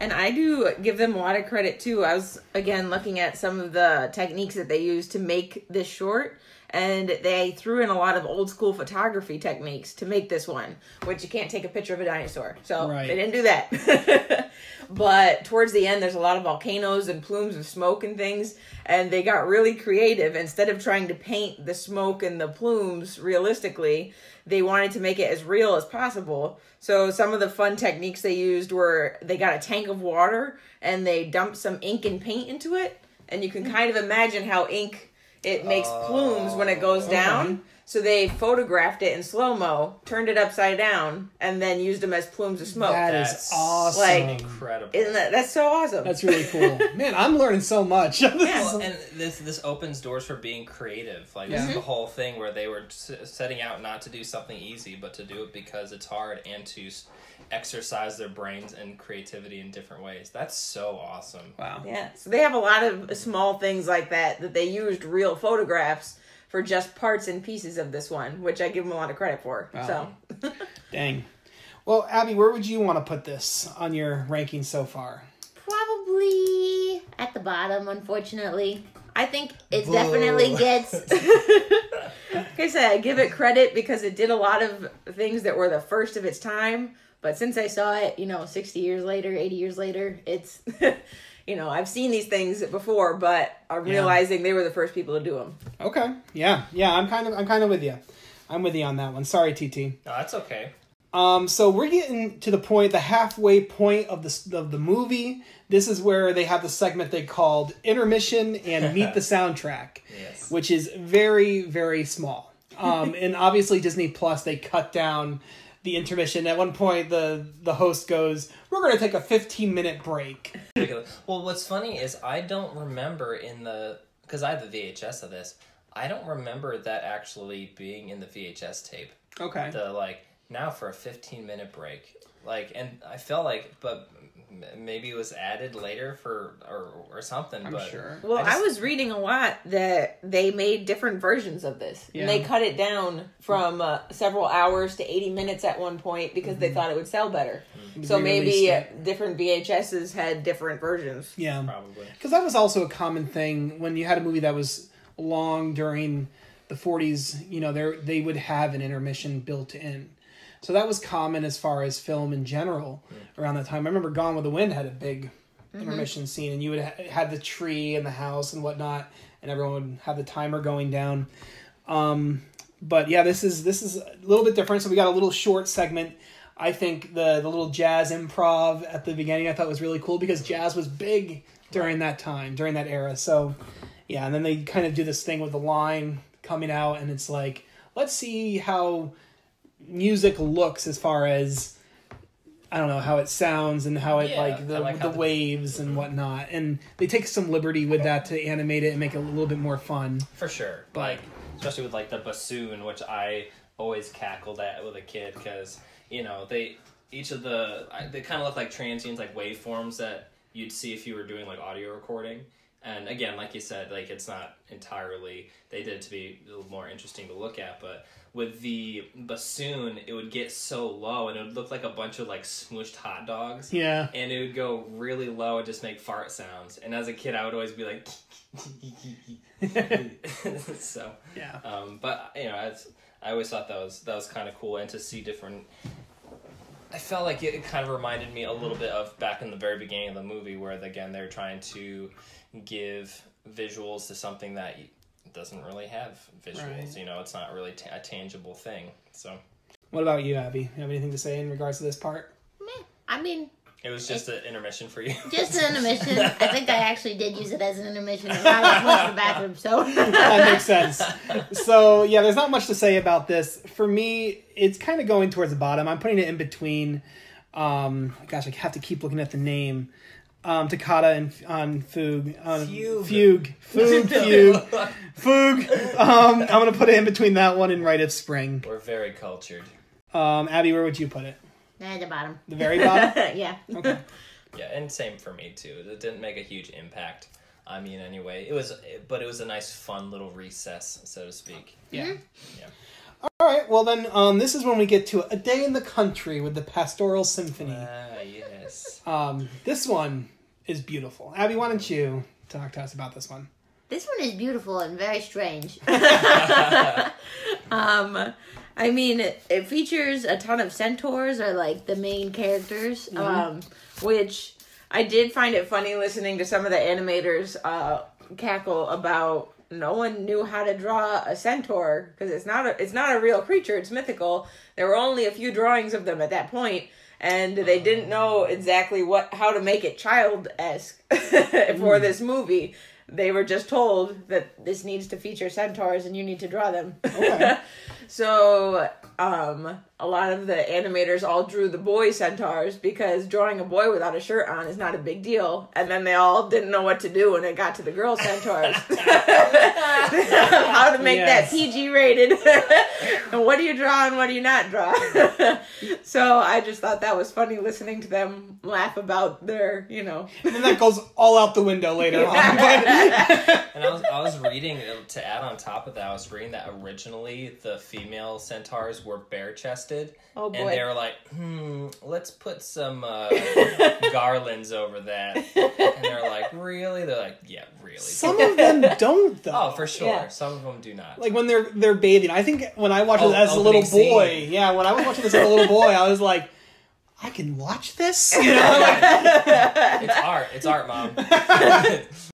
and I do give them a lot of credit too. I was again looking at some of the techniques that they used to make this short, and they threw in a lot of old school photography techniques to make this one, which you can't take a picture of a dinosaur. So Right. they didn't do that. but towards the end, there's a lot of volcanoes and plumes of smoke and things, and they got really creative. Instead of trying to paint the smoke and the plumes realistically, they wanted to make it as real as possible. So some of the fun techniques they used were they got a tank of water and they dumped some ink and paint into it, and you can kind of imagine how ink it makes plumes when it goes oh. down. So they photographed it in slow mo, turned it upside down, and then used them as plumes of smoke. That is That's awesome. like- Incredible. Isn't that that's so awesome? That's really cool. Man, I'm learning so much. Yeah. Well, and this this opens doors for being creative. Like this is mm-hmm. the whole thing where they were s- setting out not to do something easy, but to do it because it's hard and to s- exercise their brains and creativity in different ways. That's so awesome. wow. Yeah, so they have a lot of small things like that that they used real photographs for just parts and pieces of this one, which I give them a lot of credit for. Wow. So Dang. Well, Abby, where would you want to put this on your ranking so far? Probably at the bottom, unfortunately. I think it Boo. Definitely gets. like I said, I give it credit because it did a lot of things that were the first of its time. But since I saw it, you know, 60 years later, 80 years later, it's, you know, I've seen these things before, but I'm Yeah. realizing they were the first people to do them. Okay. Yeah. Yeah. I'm kind of. I'm kind of with you. I'm with you on that one. Sorry, TT. No, that's okay. Um, so we're getting to the point, the halfway point of the of the movie. This is where they have the segment they called intermission and meet the soundtrack, Yes. which is very very small. Um, and obviously Disney Plus they cut down the intermission. At one point, the the host goes, "We're going to take a 15 minute break." Well, what's funny is I don't remember in the because I have the VHS of this. I don't remember that actually being in the VHS tape. Okay. The like now for a fifteen minute break, like, and I felt like, but maybe it was added later for or or something. I'm but sure. Well, I, just- was reading a lot that they made different versions of this. Yeah. And they cut it down from uh, several hours to 80 minutes at one point because they thought it would sell better. So maybe uh, it. different VHSs had different versions. Yeah. probably. Because that was also a common thing when you had a movie that was long during the 40s. You know, there they would have an intermission built in, so that was common as far as film in general around that time. I remember Gone with the Wind had a big intermission scene, and you would ha- have the tree and the house and whatnot, and everyone would have the timer going down. Um, but yeah, this is this is a little bit different. So we got a little short segment. I think the the little jazz improv at the beginning I thought was really cool because jazz was big during that time, during that era. So yeah, and then they kind of do this thing with the line coming out and it's like, let's see how music looks as far as I don't know how it sounds and how it Yeah, like the like the the- waves and whatnot. And they take some liberty with that to animate it and make it a little bit more fun. For sure. But- like, especially with like the bassoon, which I always cackled at with a kid because you know they each of the they kind of look like transients, like waveforms that you'd see if you were doing like audio recording. And again, like you said, like it's not entirely. They did it to be a little more interesting to look at, but with the bassoon, it would get so low, and it would look like a bunch of like smooshed hot dogs. Yeah. And it would go really low and just make fart sounds. And as a kid, I would always be like, so. Yeah. Um, but you know, it's, I always thought that was that was kind of cool, and to see different. I felt like it, it kind of reminded me a little bit of back in the very beginning of the movie, where again they're trying to give visuals to something that doesn't really have visuals. Right. You know, it's not really ta a tangible thing. So What about you, Abby? You have anything to say in regards to this part? Meh. I mean, it was just an intermission for you. just an intermission. I think I actually did use it as an intermission. And I went to the bathroom, so. that makes sense. So yeah, there's not much to say about this. For me, it's kind of going towards the bottom. I'm putting it in between. Um, gosh, I have to keep looking at the name. Um, Toccata and on Fugue. On Fugue. Fugue. Fugue. Fugue. Fugue. Um, I'm gonna put it in between that one and Rite of Spring. We're very cultured. Um, Abby, where would you put it? At the bottom. The very bottom. yeah. Okay. Yeah, and same for me too. It didn't make a huge impact I mean, anyway. It was, but it was a nice, fun little recess, so to speak. Yeah. Yeah. All right. Well, then, um, this is when we get to a day in the country with the Pastoral Symphony. Ah, yes. Um, this one is beautiful. Abby, why don't you talk to us about this one? This one is beautiful and very strange. Um, I mean, it, it features a ton of centaurs are like the main characters. Um, which I did find it funny listening to some of the animators uh cackle about. No one knew how to draw a centaur because it's not a it's not a real creature. It's mythical. There were only a few drawings of them at that point, and they didn't know exactly what how to make it child esque for this movie. They were just told that this needs to feature centaurs and you need to draw them. Okay. So, um, a lot of the animators all drew the boy centaurs because drawing a boy without a shirt on is not a big deal. And then they all didn't know what to do when it got to the girl centaurs. How to make Yes. that PG rated. and what do you draw and what do you not draw? so I just thought that was funny listening to them laugh about their, you know. And that goes all out the window later on. But And I was, I was reading to add on top of that. I was reading that originally the female centaurs were bare chested, Oh boy. and they were like, "Hmm, let's put some uh, garlands over that." And they're like, "Really?" They're like, "Yeah, really." some of them don't though. oh, for sure. Yeah. Some of them do not. Like when they're they're bathing. I think when I watched Oh, it as a little boy, scene. yeah, when I was watching this as a little boy, I was like, I can watch this. You know, like, it's art. It's art, mom.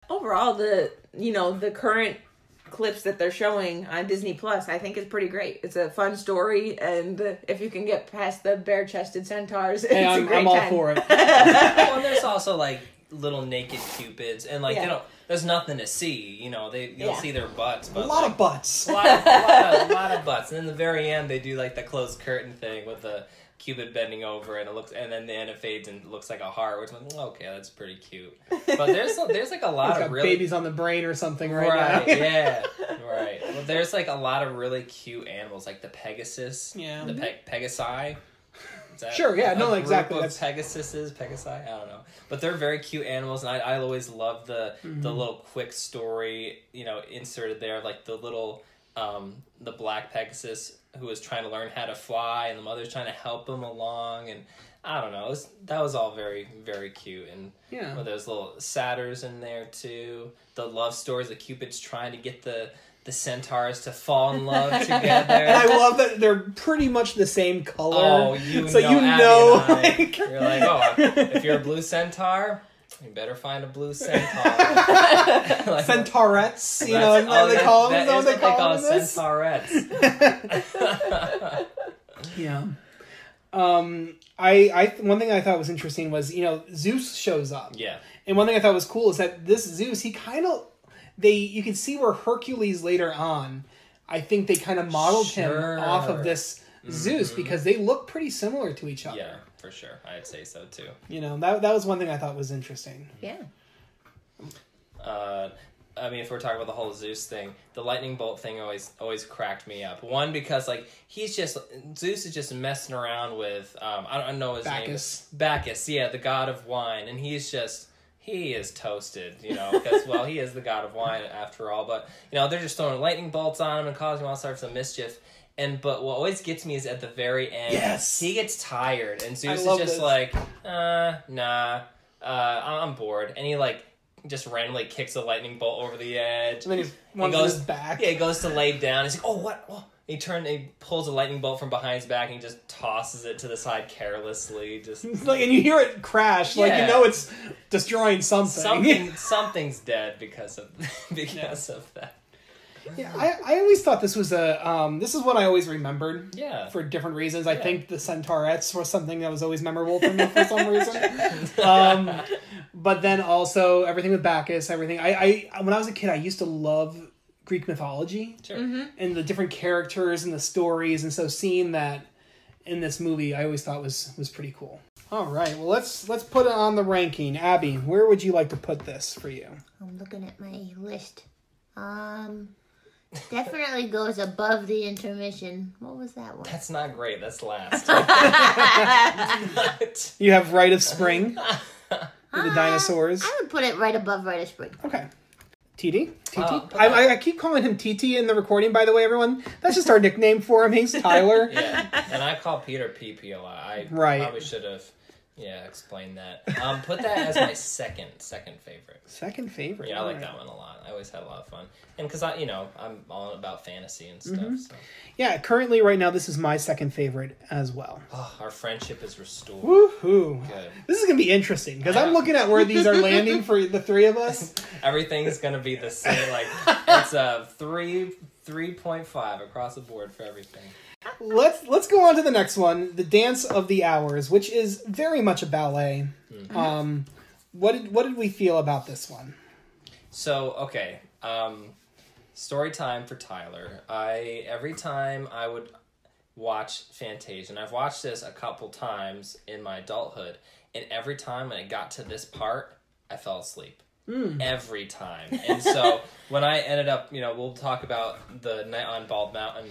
overall the you know the current clips that they're showing on disney plus i think is pretty great it's a fun story and if you can get past the bare-chested centaurs it's hey, a I'm, great I'm all time. for it. well, and there's also like little naked cupids, and like Yeah. they don't. There's nothing to see. You know, they you don't Yeah. see their butts, A but lot like, of butts. a lot, of, a, lot of, a lot of butts. And in the very end, they do like the closed curtain thing with the cupid bending over, and it looks, and then the end it fades and it looks like a heart, which I'm like, okay, that's pretty cute. But there's there's like a lot of really babies on the brain or something right, right, now. yeah, right. Well, there's like a lot of really cute animals, like the Pegasus, Yeah. the pe- Pegasi. Is that Sure, yeah, a no, exactly, Of that's- Pegasuses, Pegasi, I don't know, but they're very cute animals, and I, I always love the Mm-hmm. the little quick story, you know, inserted there, like the little um the black Pegasus who was trying to learn how to fly, and the mother's trying to help him along, and I don't know, it was, that was all very very cute, and Yeah. well, there's little satyrs in there too. The love stories, the Cupid's trying to get the the centaurs to fall in love together. And I love that they're pretty much the same color. Oh, you so know, you Abby know, and I. like- you're like, oh, if you're a blue centaur, you better find a blue centaur. Like, Centaurettes, you know, isn't that oh, they that- call them? that Is that what is they call them in. Yeah. Um, I, I, one thing I thought was interesting was, you know, Zeus shows up. yeah, And one thing I thought was cool is that this Zeus, he kind of, they, you can see where Hercules later on, I think they kind of modeled Sure. him off of this Zeus because they look pretty similar to each other. yeah, for sure. I'd say so too. You know, that, that was one thing I thought was interesting. yeah uh, I mean, if we're talking about the whole Zeus thing, the lightning bolt thing always always cracked me up. One because like he's just Zeus is just messing around with um I don't know his Bacchus. name. Bacchus, yeah, the god of wine, and he's just he is toasted, you know, because well, he is the god of wine after all. But you know, they're just throwing lightning bolts on him and causing all sorts of mischief. And but what always gets me is at the very end. Yes. he gets tired, and Zeus is just this. like, uh, nah, uh, I'm bored, and he like just randomly kicks a lightning bolt over the edge. And then he's one goes- back. Yeah, he goes to lay down. He's like, oh, what? Oh. He turns, he pulls a lightning bolt from behind his back and he just tosses it to the side carelessly. Just Like, and you hear it crash, like you know it's destroying something. something, something's dead because of because of that. Yeah, I, I always thought this was a um, this is what I always remembered. Yeah. For different reasons, I Yeah. think the Centaurettes was something that was always memorable for me for some reason. Um, but then also everything with Bacchus, everything. I, I when I was a kid, I used to love Greek mythology Sure. and the different characters and the stories, and so seeing that in this movie, I always thought was was pretty cool. All right, well let's let's put it on the ranking. Abby, where would you like to put this for you? I'm looking at my list. Um, definitely goes above the intermission. What was that one? That's not great. That's last. You have Rite of Spring with the dinosaurs. I would put it right above Rite of Spring. Okay. TT? TT? Uh, I, I, I keep calling him TT in the recording, by the way, everyone. That's just our nickname for him. He's Tyler. yeah, and I call Peter PP a lot. I Right. probably should have, yeah, explain that. Um, put that as my second second favorite. Second favorite. Yeah, I like Alright. that one a lot. I always had a lot of fun, and because I, you know, I'm all about fantasy and stuff. Mm-hmm. So, Yeah, currently, right now, this is my second favorite as well. oh, our friendship is restored. Woohoo. Good. This is going to be interesting because I'm looking at where these are landing for the three of us. Everything's gonna be the same. Like it's a three three point five across the board for everything. Let's let's go on to the next one, the Dance of the Hours, which is very much a ballet. Um, what did what did we feel about this one? So okay, um, story time for Tyler. I every time I would watch Fantasia, and I've watched this a couple times in my adulthood, and every time when it got to this part, I fell asleep. Every time, and so when I ended up, you know, we'll talk about the night on Bald Mountain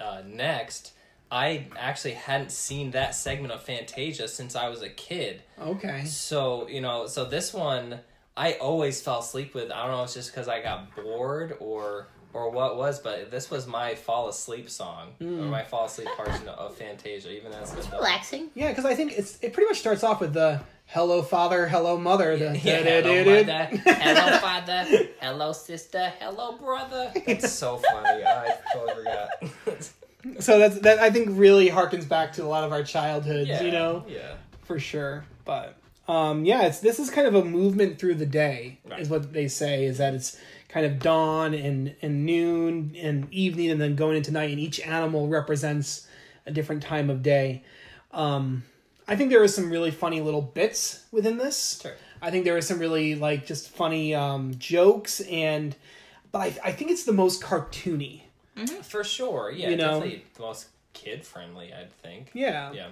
uh, next. I actually hadn't seen that segment of Fantasia since I was a kid. Okay. So you know, so this one I always fell asleep with. I don't know, it's just because I got bored or or what was, but this was my fall asleep song or my fall asleep portion of Fantasia, even as It's relaxing. Yeah, because I think it's it pretty much starts off with the "Hello, Father, Hello, Mother." The Yeah, hello, mother. hello, father. Hello, sister. Hello, brother. That's so funny. I totally forgot. So that's that. I think really harkens back to a lot of our childhoods. yeah, You know, Yeah. for sure. But um, yeah, it's this is kind of a movement through the day, Right. is what they say. Is that it's kind of dawn and and noon and evening, and then going into night, and each animal represents a different time of day. Um, I think there was some really funny little bits within this. Sure. I think there was some really like just funny um, jokes and, but I I think it's the most cartoony. For sure. Yeah. You know? definitely the most kid friendly. I'd think. Yeah. Yeah.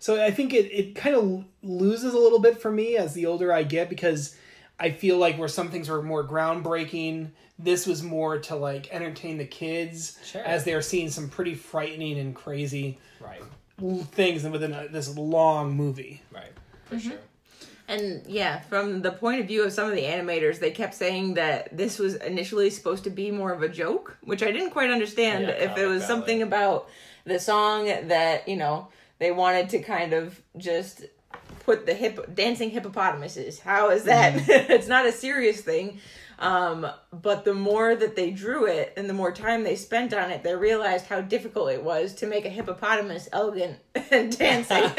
So I think it, it kind of loses a little bit for me as the older I get because I feel like where some things were more groundbreaking, this was more to like entertain the kids Sure. as they are seeing some pretty frightening and crazy Right. Things within a, this long movie. Right. For mm-hmm. sure. And yeah, from the point of view of some of the animators, they kept saying that this was initially supposed to be more of a joke, which I didn't quite understand. Yeah, if it was ballet. something about the song that, you know, they wanted to kind of just put the hip dancing hippopotamuses. How is that? Mm-hmm. it's not a serious thing. Um, but the more that they drew it and the more time they spent on it, they realized how difficult it was to make a hippopotamus elegant and dancing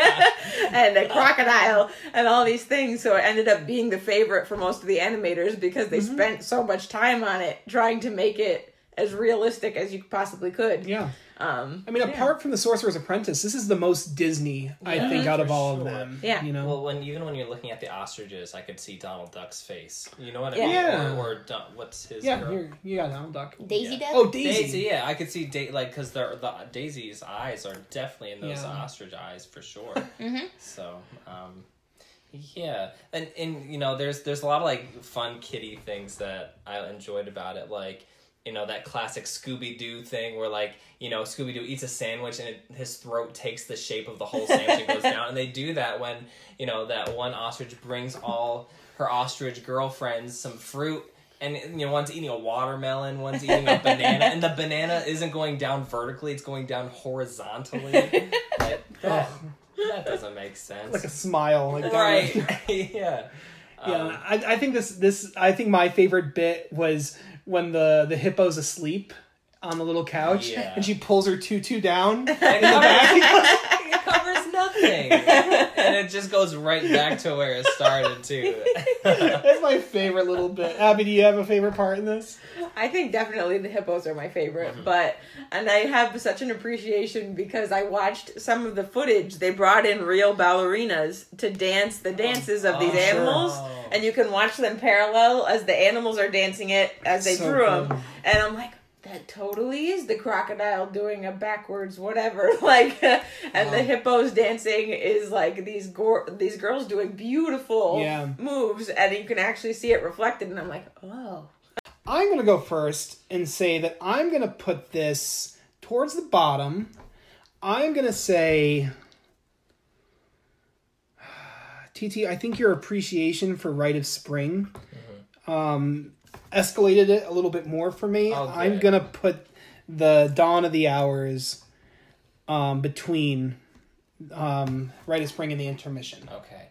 and a crocodile and all these things. So it ended up being the favorite for most of the animators because they spent so much time on it trying to make it as realistic as you possibly could. Yeah. Um, I mean, apart from the Sorcerer's Apprentice, this is the most Disney I think out of for all of them. Yeah. You know. Well, when even when you're looking at the ostriches, I could see Donald Duck's face. You know what I Yeah. mean? Yeah. Or, or Don- what's his? yeah. girl? Here, you got Donald Duck. Daisy Yeah. Duck? Oh, Daisy. Daisy. Yeah, I could see da- like because the the Daisy's eyes are definitely in those Yeah. ostrich eyes for sure. So, um, yeah, and and you know, there's there's a lot of like fun kitty things that I enjoyed about it, like. You know that classic Scooby Doo thing where like you know Scooby Doo eats a sandwich and it, his throat takes the shape of the whole sandwich and goes down, and they do that when you know that one ostrich brings all her ostrich girlfriends some fruit. And you know, one's eating a watermelon, one's eating a banana, and the banana isn't going down vertically; it's going down horizontally. Like, that, that doesn't make sense, like a smile, like right? down- yeah. Yeah, Um, I, I think this this I think my favorite bit was when the the hippo's asleep on the little couch Yeah. and she pulls her tutu down. it, covers, it covers nothing, and it just goes right back to where it started too. That's my favorite little bit. Abby, do you have a favorite part in this? I think definitely the hippos are my favorite, mm-hmm. but and I have such an appreciation because I watched some of the footage. They brought in real ballerinas to dance the dances of these Oh, sure. animals, and you can watch them parallel as the animals are dancing it as they So threw cool. them. And I'm like, that totally is the crocodile doing a backwards whatever. Like, and the hippos dancing is like these gor- these girls doing beautiful Yeah. moves, and you can actually see it reflected. And I'm like, oh. I'm gonna go first and say that I'm gonna put this towards the bottom. I'm gonna say, TT. I think your appreciation for Rite of Spring um, escalated it a little bit more for me. Oh, I'm gonna put the Dawn of the Hours um, between um, Rite of Spring and the intermission. Okay.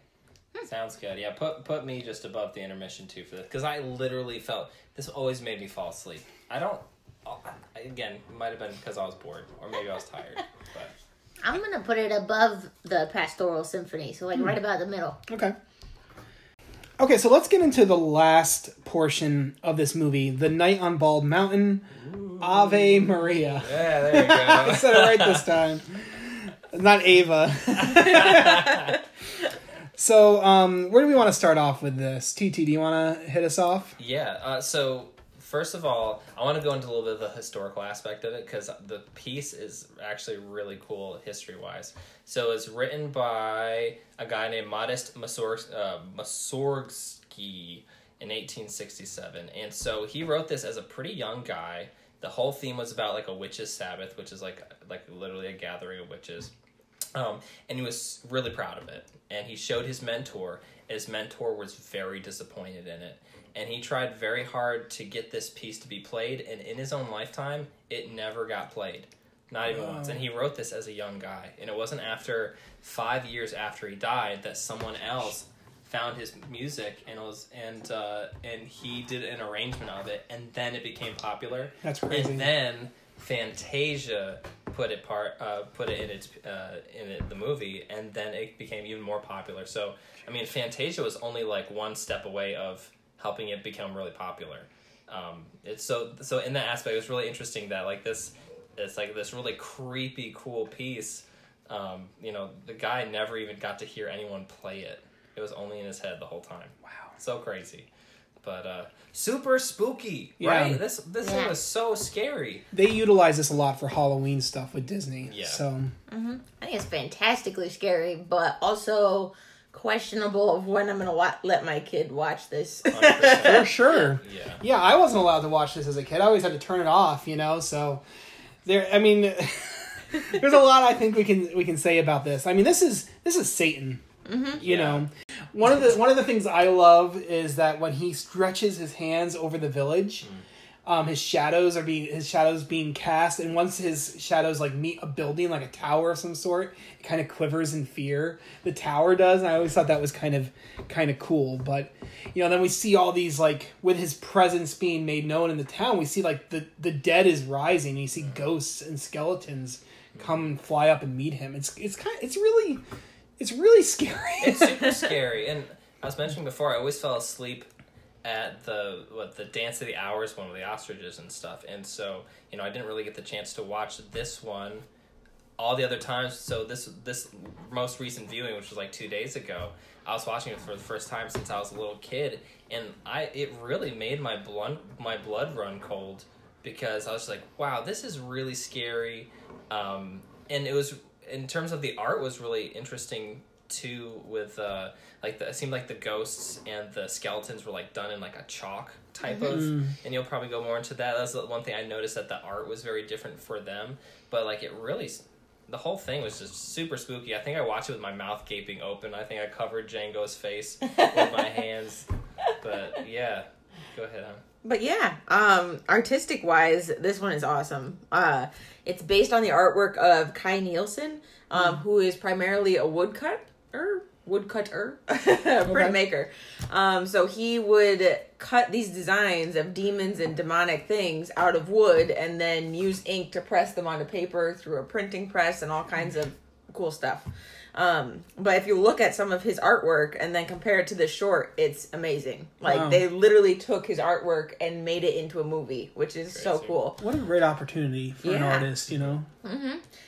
Sounds good. Yeah, put put me just above the intermission too for this because I literally felt this always made me fall asleep. I don't. I- Again, it might have been because I was bored or maybe I was tired. But I'm gonna put it above the Pastoral Symphony, so like right about the middle. Okay. Okay, so let's get into the last portion of this movie, The Night on Bald Mountain, Ave Maria. yeah, there you go. I said it right this time. Not Ava. so, um, where do we want to start off with this? TT, do you want to hit us off? yeah. Uh, so first of all, I want to go into a little bit of the historical aspect of it because the piece is actually really cool history wise. So it's written by a guy named Modest Mussorg- uh, in 1867, and so he wrote this as a pretty young guy. The whole theme was about like a witches' Sabbath, which is like like literally a gathering of witches. Um, and he was really proud of it. And he showed his mentor. His mentor was very disappointed in it. And he tried very hard to get this piece to be played. And in his own lifetime, it never got played. Not even once. And he wrote this as a young guy. And it wasn't after five years after he died that someone else found his music and was and uh, and he did an arrangement of it and then it became popular That's crazy. and then Fantasia put it part uh, put it in its uh, in it, the movie, and then it became even more popular. So I mean, Fantasia was only like one step away of helping it become really popular. Um, it's so so in that aspect, it was really interesting that like this it's like this really creepy, cool piece. Um, you know, the guy never even got to hear anyone play it. It was only in his head the whole time. Wow. So crazy. But uh super spooky, Yeah. right? This this thing was so scary. They utilize this a lot for Halloween stuff with Disney. Yeah. So, I think it's fantastically scary, but also questionable of when I'm gonna wa- let my kid watch this. for sure. Yeah. Yeah, I wasn't allowed to watch this as a kid. I always had to turn it off, you know. So there, I mean, there's a lot I think we can we can say about this. I mean, this is this is Satan. Mm-hmm. You Yeah. know, one of the one of the things I love is that when he stretches his hands over the village, mm. Um, his shadows are being his shadows being cast, and once his shadows like meet a building, like a tower of some sort, it kind of quivers in fear. The tower does, and I always thought that was kind of kind of cool. But you know, then we see all these like with his presence being made known in the town, we see like the the dead is rising. You see ghosts and skeletons come and fly up and meet him. It's it's kind it's really it's really scary. It's super scary. And I was mentioning before, I always fell asleep at the what the Dance of the Hours one with the ostriches and stuff. And so, you know, I didn't really get the chance to watch this one all the other times. So this this most recent viewing, which was like two days ago, I was watching it for the first time since I was a little kid, and I it really made my blood my blood run cold because I was like, wow, this is really scary, um, and it was in terms of the art was really interesting too with uh like the, it seemed like the ghosts and the skeletons were like done in like a chalk type of and you'll probably go more into that that's the one thing i noticed that the art was very different for them but like it really the whole thing was just super spooky. I think I watched it with my mouth gaping open. I think I covered Django's face with my hands. But yeah, go ahead, huh? But yeah, um, artistic wise, this one is awesome. Uh, it's based on the artwork of Kai Nielsen, um, who is primarily a woodcutter, woodcutter, printmaker. Um, so he would cut these designs of demons and demonic things out of wood, and then use ink to press them onto paper through a printing press and all kinds of cool stuff. Um, but if you look at some of his artwork and then compare it to the short, it's amazing. Like Wow. they literally took his artwork and made it into a movie, which is so cool. What a great opportunity for an artist, you know?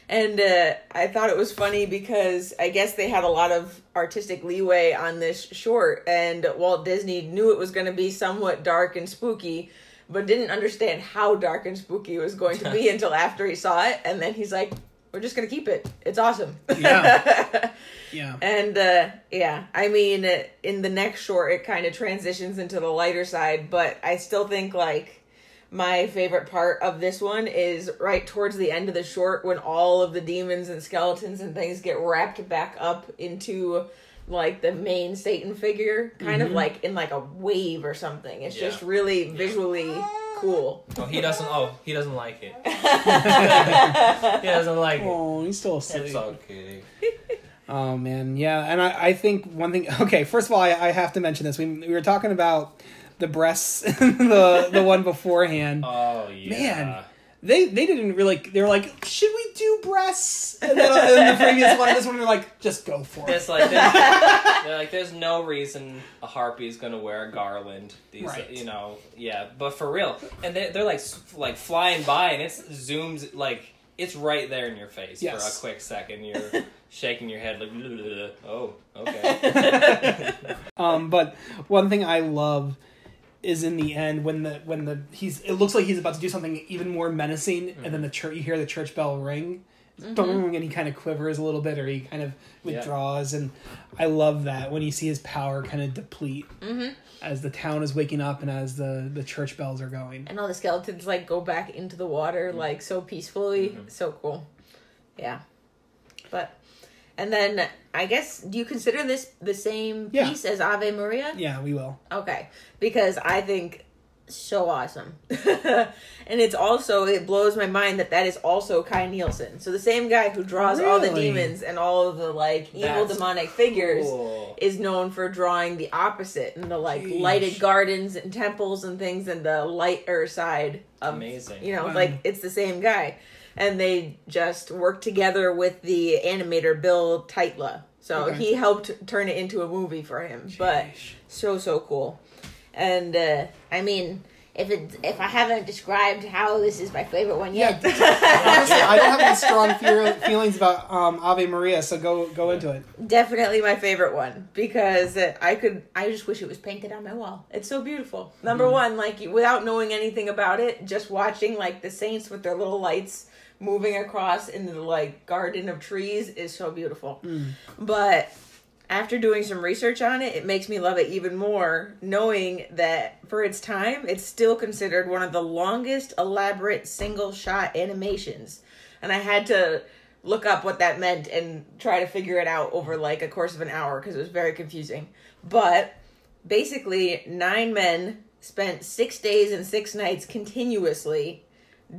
And uh, I thought it was funny because I guess they had a lot of artistic leeway on this short, and Walt Disney knew it was going to be somewhat dark and spooky, but didn't understand how dark and spooky it was going to be until after he saw it, and then he's like, "We're just going to keep it. It's awesome." Yeah. Yeah. And uh, yeah, I mean, uh, in the next short, it kind of transitions into the lighter side, but I still think like my favorite part of this one is right towards the end of the short when all of the demons and skeletons and things get wrapped back up into like the main Satan figure, kind of like in like a wave or something. It's Yeah. just really visually cool. Oh, he doesn't. Oh, he doesn't like it. he doesn't like it. Oh, he's still asleep. It's okay. Oh man, yeah, and I, I think one thing. Okay, first of all, I, I have to mention this. We, we were talking about the breasts, the the one beforehand. Oh yeah. Man. They they didn't really. They were like, should we do breasts? And then uh, in the previous one, this one, they're like, just go for it. It's like there's, they're like there's no reason a harpy is gonna wear a garland. These, Right. you know, yeah. But for real, and they, they're like s- like flying by, and it's zooms like it's right there in your face Yes. for a quick second. You're shaking your head like, oh, okay. Um, but one thing I love is in the end when the when the he's it looks like he's about to do something even more menacing, and then mm-hmm. the church you hear the church bell ring, mm-hmm. dong, and he kind of quivers a little bit, or he kind of Yeah. withdraws, and I love that when you see his power kind of deplete mm-hmm. as the town is waking up and as the the church bells are going. and all the skeletons like go back into the water like so peacefully. So cool. Yeah. But and then i guess do you consider this the same Yeah. piece as ave maria Yeah, we will. okay because i think so awesome and it's also it blows my mind that that is also kai nielsen so the same guy who draws all the demons and all of the like evil That's demonic figures Cool. is known for drawing the opposite and the like Jeez. lighted gardens and temples and things and the lighter side of Amazing. you know Wow. like it's the same guy and they just worked together with the animator bill Tytla so Okay. he helped turn it into a movie for him but so so cool and uh i mean if it if i haven't described how this is my favorite one yet Honestly, I don't have any strong fear, feelings about um, Ave Maria, so go go into it. definitely my favorite one because I could I just wish it was painted on my wall. It's so beautiful. Number one, like without knowing anything about it, just watching like the saints with their little lights moving across in the like garden of trees is so beautiful. Mm. But after doing some research on it, it makes me love it even more, knowing that for its time, it's still considered one of the longest elaborate single shot animations. And I had to look up what that meant and try to figure it out over like a course of an hour because it was very confusing. But basically, nine men spent six days and six nights continuously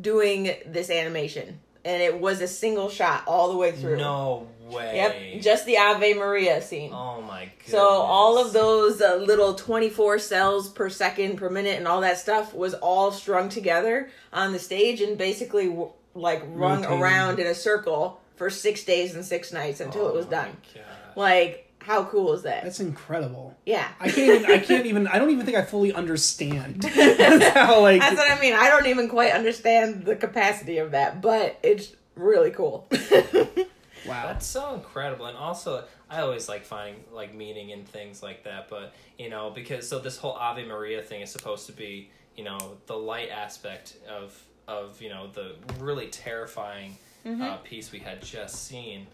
doing this animation. And it was a single shot all the way through. No way. Yep, just the Ave Maria scene. Oh my god. so all of those uh, little 24 cels per second per minute and all that stuff was all strung together on the stage and basically w- like run Rotating. around in a circle for 6 days and 6 nights until it was Oh done. God. Like how cool is that? That's incredible. yeah. I can't even. I can't even. I don't even think I fully understand how like. That's what I mean. I don't even quite understand the capacity of that, but it's really cool. wow. That's so incredible, and also I always like finding like meaning in things like that. But you know, because so this whole Ave Maria thing is supposed to be you know the light aspect of of you know the really terrifying uh, piece we had just seen,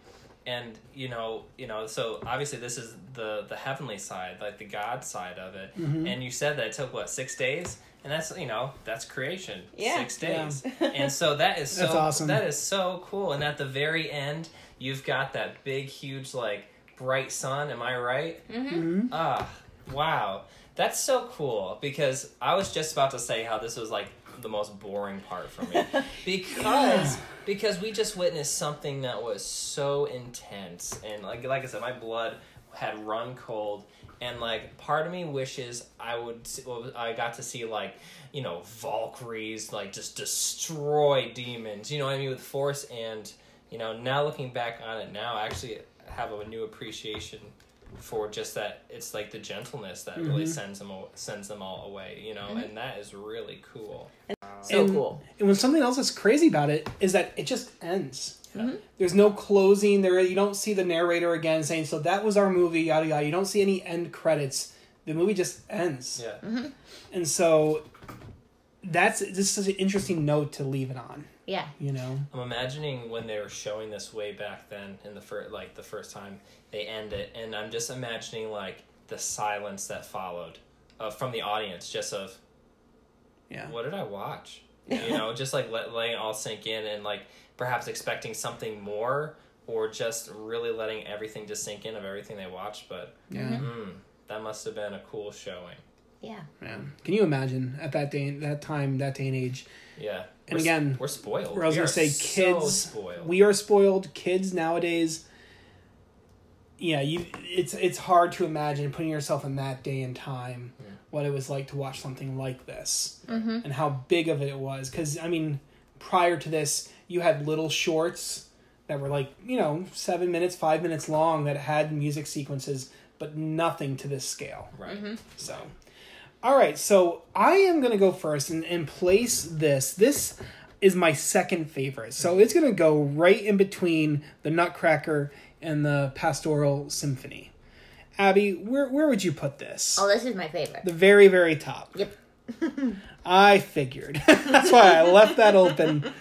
and you know you know so obviously this is the the heavenly side, like the God side of it. And you said that it took what six days, and that's you know that's creation. Yeah. six days, and so that is so That's awesome. That is so cool. And at the very end, you've got that big, huge, like bright sun. Am I right? Mhm. Ah, wow. That's so cool because I was just about to say how this was like the most boring part for me. Because because we just witnessed something that was so intense. And like like I said my blood had run cold. And like part of me wishes I would well, I got to see like you know Valkyries like just destroy demons. You know what I mean? With force and you know now looking back on it now I actually have a new appreciation for just that it's like the gentleness that really mm-hmm. sends them aw- sends them all away you know mm-hmm. and that is really cool So And- cool. And when something else that's crazy about it is that it just ends. Mm-hmm. There's no closing. There, you don't see the narrator again saying, "So that was our movie." Yada yada. You don't see any end credits. The movie just ends. yeah And so that's this is such an interesting note to leave it on. Yeah. You know. I'm imagining when they were showing this way back then in the first like the first time they end it, and I'm just imagining like the silence that followed uh, from the audience, just of Yeah. what did I watch? You know, just like let, letting it all sink in, and like perhaps expecting something more, or just really letting everything just sink in of everything they watched. But Yeah. mm, that must have been a cool showing. Yeah. Yeah. Can you imagine at that day, that time, that day and age? Yeah, And We're again, we're spoiled. Where I was We gonna are say, so kids. spoiled. We are spoiled. Kids nowadays. Yeah, you. It's it's hard to imagine putting yourself in that day and time, what it was like to watch something like this, mm-hmm. and how big of it was. Because I mean, prior to this, you had little shorts that were like you know seven minutes, five minutes long that had music sequences, but nothing to this scale. right. Mm-hmm. So, all right. So I am gonna go first and, and place this. This is my second favorite. So it's gonna go right in between the Nutcracker and the Pastoral Symphony. Abby, where where would you put this? Oh, this is my favorite. The very very top. Yep. I figured. That's why I left that open.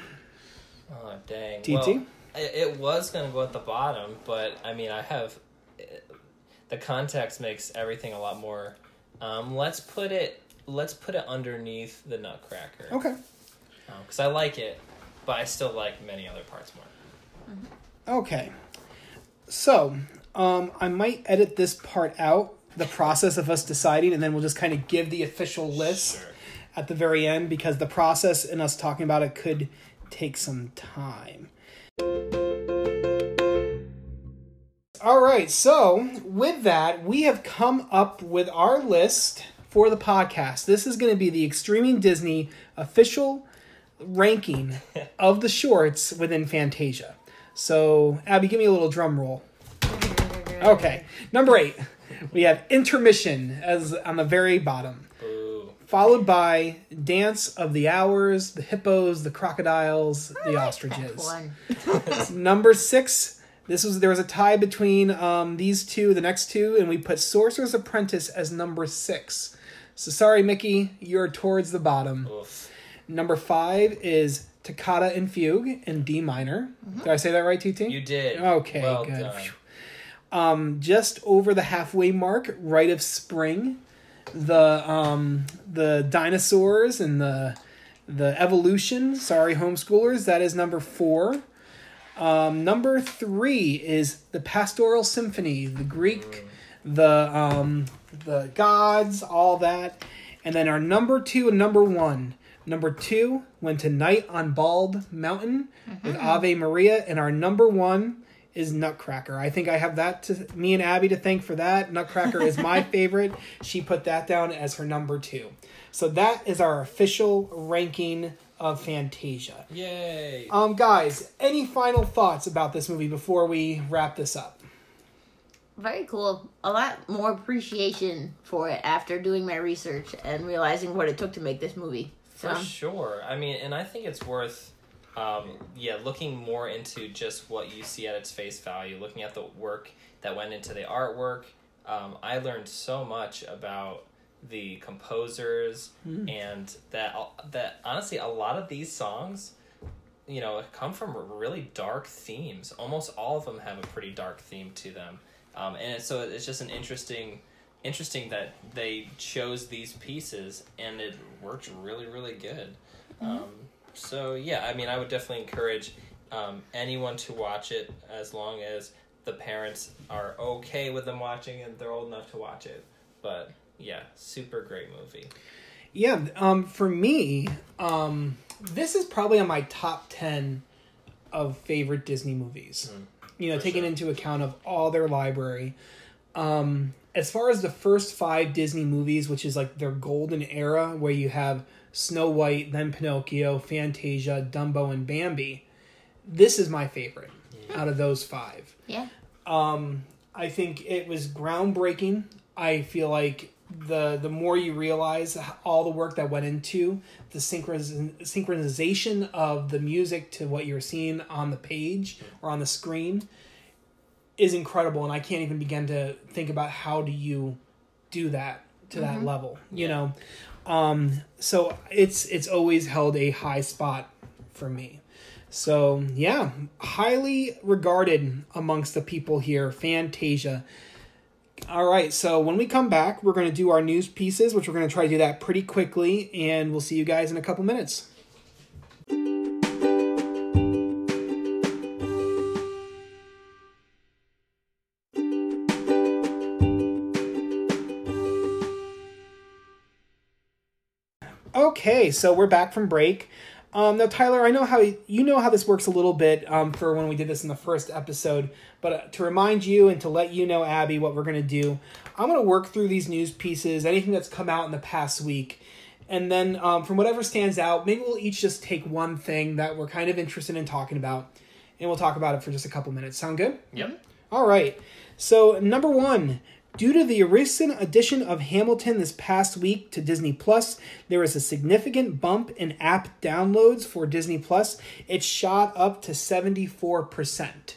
Oh dang. TT? Well, it, it was gonna go at the bottom, but I mean, I have eh, the context makes everything a lot more. Um, let's put it. Let's put it underneath the Nutcracker. Okay. Because I like it, but I still like many other parts more. Okay. So, um, I might edit this part out, the process of us deciding, and then we'll just kind of give the official list. Sure. at the very end because the process and us talking about it could take some time. All right, so with that, we have come up with our list for the podcast. This is going to be the ExStreaming Disney official ranking of the shorts within Fantasia. So, Abby, give me a little drum roll. Okay, number eight, we have intermission as on the very bottom Boo. followed by Dance of the Hours, the hippos, the crocodiles, the ostriches. Number six. This was there was a tie between um, these two, the next two, and we put Sorcerer's Apprentice as number six. So sorry, Mickey, you're towards the bottom. Oof. Number five is Toccata and Fugue in D minor. Did I say that right, TT? You did. Okay, Well good. Um, just over the halfway mark, Rite of Spring, the um, the dinosaurs and the the evolution. Sorry, homeschoolers. That is number four. Um, number three is the Pastoral Symphony, the Greek, the um, the gods, all that, and then our number two and number one. Number two went to Night on Bald Mountain with Ave Maria, and our number one is Nutcracker. I think I have that to me and Abby to thank for that. Nutcracker is my favorite. She put that down as her number two. So that is our official ranking of Fantasia. Yay. Um, guys, any final thoughts about this movie before we wrap this up? Very cool. A lot more appreciation for it after doing my research and realizing what it took to make this movie. For sure. I mean, and I think it's worth, um, yeah, looking more into just what you see at its face value, looking at the work that went into the artwork. Um, I learned so much about the composers and that that honestly a lot of these songs you know come from really dark themes almost all of them have a pretty dark theme to them um, and so it's just an interesting interesting that they chose these pieces and it worked really really good. Um, so yeah, I mean, I would definitely encourage um, anyone to watch it as long as the parents are okay with them watching and They're old enough to watch it. But yeah, super great movie. Yeah, um, for me, um, this is probably on my top ten of favorite Disney movies. You know, For taking sure. into account of all their library. Um, as far as the first five Disney movies, which is like their golden era, where you have Snow White, then Pinocchio, Fantasia, Dumbo, and Bambi, this is my favorite out of those five. Yeah. Um, I think it was groundbreaking. I feel like the the more you realize all the work that went into the synchroniz- synchronization of the music to what you're seeing on the page or on the screen is incredible and I can't even begin to think about how do you do that to that level, you know. Um so it's it's always held a high spot for me. So yeah, highly regarded amongst the people here. Fantasia. All right, so when we come back, we're going to do our news pieces, which we're going to try to do that pretty quickly, and we'll see you guys in a couple minutes. Okay, so we're back from break. Um, now, Tyler, I know how you know how this works a little bit um, for when we did this in the first episode, but uh, to remind you and to let you know, Abby, what we're going to do, I'm going to work through these news pieces, anything that's come out in the past week, and then um, from whatever stands out, maybe we'll each just take one thing that we're kind of interested in talking about, and we'll talk about it for just a couple minutes. Sound good? Yep. All right. So, number one, due to the recent addition of Hamilton this past week to Disney Plus, there was a significant bump in app downloads for Disney Plus. It shot up to 74%,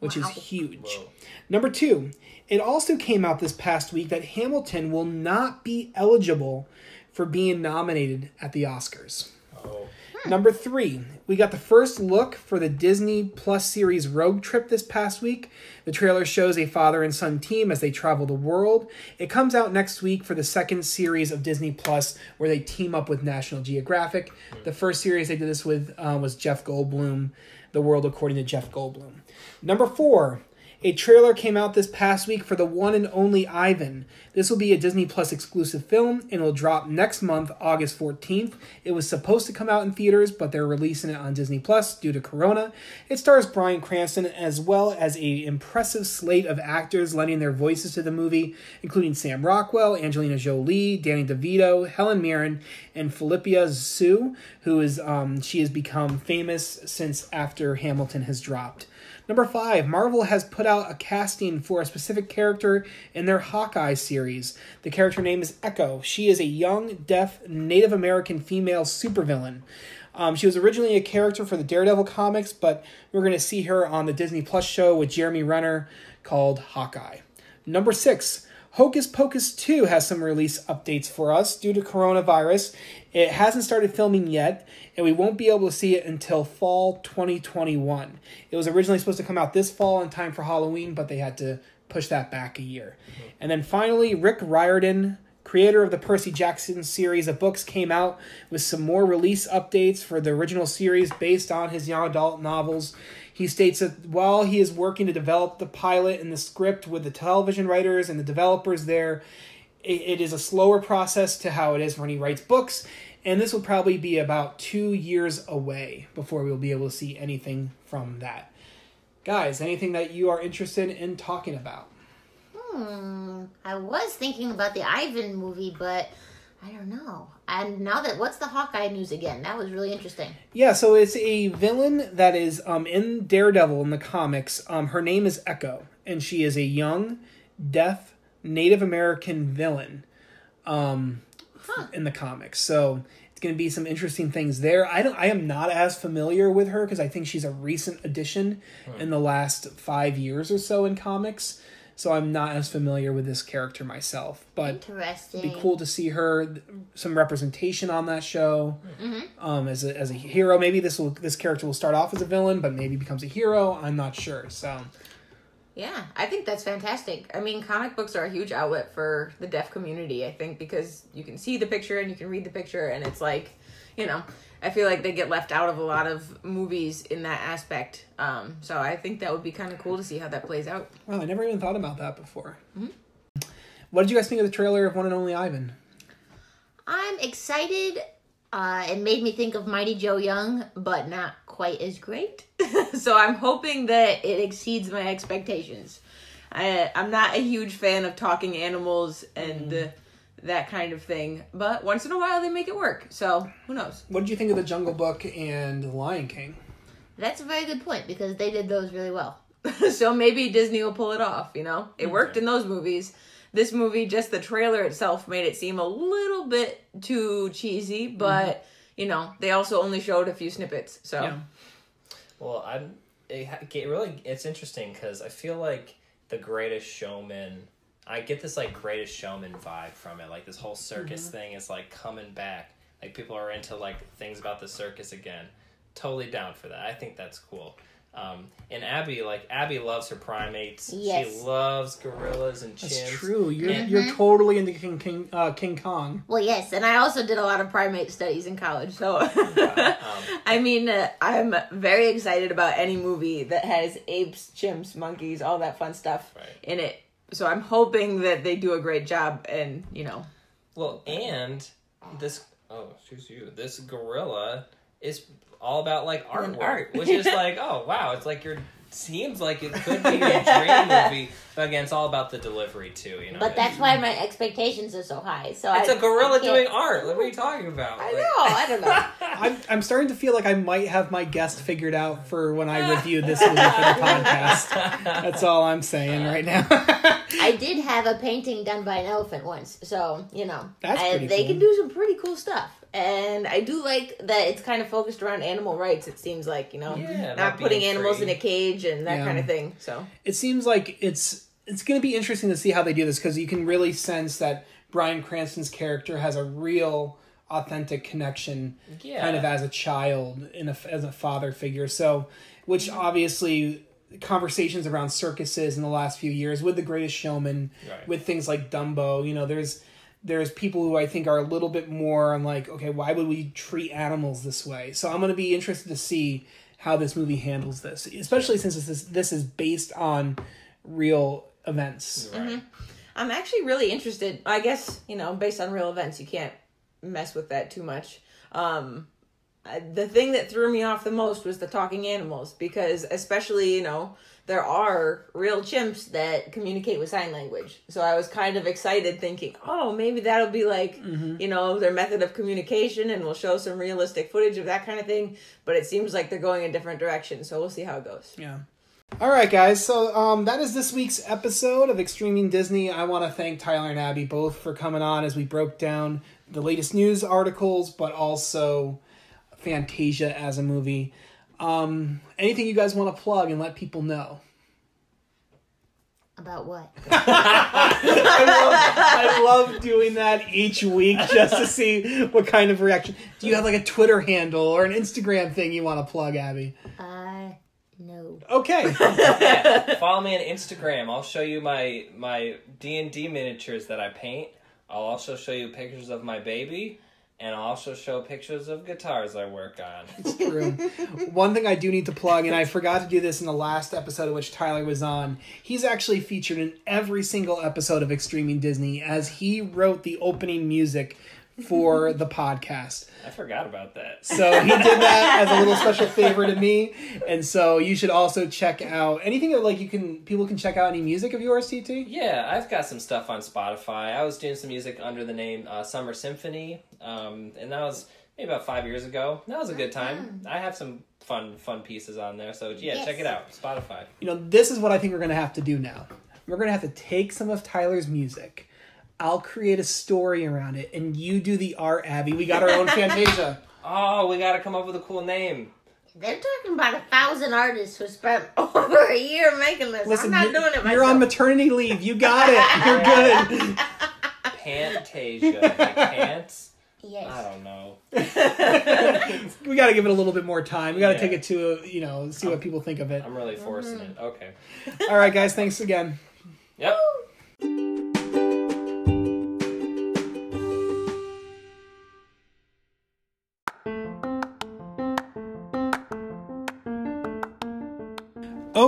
which Wow. is huge. Whoa. Number two, it also came out this past week that Hamilton will not be eligible for being nominated at the Oscars. Oh. Number three, we got the first look for the Disney Plus series Rogue Trip this past week. The trailer shows a father and son team as they travel the world. It comes out next week for the second series of Disney Plus, where they team up with National Geographic. The first series they did this with uh, was Jeff Goldblum, The World According to Jeff Goldblum. Number four, a trailer came out this past week for the one and only Ivan. This will be a Disney Plus exclusive film and will drop next month, August 14th. It was supposed to come out in theaters, but they're releasing it on Disney Plus due to Corona. It stars Bryan Cranston as well as a impressive slate of actors lending their voices to the movie, including Sam Rockwell, Angelina Jolie, Danny DeVito, Helen Mirren, and Phillipa Soo, who is um, she has become famous since after Hamilton has dropped. Number five, Marvel has put out a casting for a specific character in their Hawkeye series. The character name is Echo. She is a young, deaf, Native American female supervillain. Um, she was originally a character for the Daredevil comics, but we're going to see her on the Disney Plus show with Jeremy Renner called Hawkeye. Number six, Hocus Pocus 2 has some release updates for us due to coronavirus. It hasn't started filming yet, and we won't be able to see it until fall 2021. It was originally supposed to come out this fall in time for Halloween, but they had to push that back a year. Mm-hmm. And then finally, Rick Riordan, creator of the Percy Jackson series of books, came out with some more release updates for the original series based on his young adult novels. He states that while he is working to develop the pilot and the script with the television writers and the developers there, it, is a slower process to how it is when he writes books, and this will probably be about two years away before we'll be able to see anything from that. Guys, anything that you are interested in talking about? Hmm. I was thinking about the Ivan movie, but I don't know. And now that what's the Hawkeye news again? That was really interesting. Yeah, so it's a villain that is um, in Daredevil in the comics. Um, her name is Echo, and she is a young, deaf Native American villain um, Huh. in the comics. So it's going to be some interesting things there. I don't. I am not as familiar with her because I think she's a recent addition in the last five years or so in comics. So I'm not as familiar with this character myself, but Interesting. be cool to see her some representation on that show um, as a as a hero. Maybe this will this character will start off as a villain, but maybe becomes a hero. I'm not sure. So Yeah, I think that's fantastic. I mean, comic books are a huge outlet for the deaf community, I think, because you can see the picture and you can read the picture, and it's like, you know, I feel like they get left out of a lot of movies in that aspect. Um, so I think that would be kind of cool to see how that plays out. Well, I never even thought about that before. What did you guys think of the trailer of One and Only Ivan? I'm excited. Uh, it made me think of Mighty Joe Young, but not quite as great. so I'm hoping that it exceeds my expectations. I, I'm not a huge fan of talking animals and uh, that kind of thing, but once in a while they make it work. So who knows? What did you think of the Jungle Book and the Lion King? That's a very good point because they did those really well. so maybe Disney will pull it off. You know, it worked in those movies. This movie, just the trailer itself, made it seem a little bit too cheesy, mm-hmm. but you know, they also only showed a few snippets. So Yeah. Well, I'm. It, it really it's interesting because I feel like the Greatest Showman. I get this like Greatest Showman vibe from it. Like this whole circus thing is like coming back. Like people are into like things about the circus again. Totally down for that. I think that's cool. Um, and Abby, like Abby, loves her primates. Yes. She loves gorillas and chimps. That's true. You're And- you're totally into King King uh, King Kong. Well, yes, and I also did a lot of primate studies in college. So, Um, I mean, uh, I'm very excited about any movie that has apes, chimps, monkeys, all that fun stuff Right. in it. So I'm hoping that they do a great job, and you know, Well, and this oh, excuse you. This gorilla is all about like artwork, art. which is like, oh wow, it's like your seems like it could be a dream movie, but again, it's all about the delivery too. You know, But that's why my expectations are so high. So it's a a gorilla doing art. What are you talking about? I Like- know, I don't know. I'm, I'm starting to feel like I might have my guest figured out for when I review this movie for the podcast. That's all I'm saying right now. I did have a painting done by an elephant once, so you know, That's and they cool. can do some pretty cool stuff. And I do like that it's kind of focused around animal rights, it seems like, you know, Yeah, not not putting animals free. in a cage and that Yeah. kind of thing. So, it seems like it's it's going to be interesting to see how they do this because you can really sense that Bryan Cranston's character has a real authentic connection Yeah. kind of as a child in a, as a father figure so which mm-hmm. obviously conversations around circuses in the last few years with the greatest showman Right. with things like dumbo you know there's there's people who i think are a little bit more on like okay why would we treat animals this way so i'm to be interested to see how this movie handles this especially since this is, this is based on real events Right. I'm actually really interested. I guess, you know, based on real events, you can't mess with that too much. Um, the thing that threw me off the most was the talking animals because, especially, you know, there are real chimps that communicate with sign language. So I was kind of excited thinking, oh, maybe that'll be like, you know, their method of communication and we'll show some realistic footage of that kind of thing. But it seems like they're going a different direction. So we'll see how it goes. Yeah. All right, guys. So um, that is this week's episode of ExStreaming Disney. I want to thank Tyler and Abby both for coming on as we broke down the latest news articles, but also Fantasia as a movie. Um, anything you guys want to plug and let people know? about what? I love, I love doing that each week just to see what kind of reaction. Do you have like a Twitter handle or an Instagram thing you want to plug, Abby? Uh, no. Okay. yeah, follow me on Instagram. I'll show you my my D and D miniatures that I paint. I'll also show you pictures of my baby, and I'll also show pictures of guitars I work on. It's True. One thing I do need to plug, and I forgot to do this in the last episode of which Tyler was on, he's actually featured in every single episode of ExStreaming Disney as he wrote the opening music for the podcast. I forgot about that. So he did that as a little special favor to me. And so you should also check out anything that like you can people can check out any music of yours, TT? Yeah, I've got some stuff on Spotify. I was doing some music under the name uh, Summer Symphony, um, and that was maybe about five years ago. That was a good time. I have some fun fun pieces on there, so yeah, Yes. check it out. Spotify. You know, this is what I think we're gonna have to do now. We're gonna have to take some of Tyler's music. I'll create a story around it, and you do the art, Abby. We got our own Fantasia. Oh, we got to come up with a cool name. They're talking about a thousand artists who spent over a year making this. Listen, I'm not you're, doing it myself. you're on maternity leave. You got it. You're good. Pantasia. like pants. Yes. I don't know. We got to give it a little bit more time. We got to Yeah. take it to you know see what people think of it. I'm really forcing mm-hmm. it. Okay. All right, guys. Thanks again. Yep.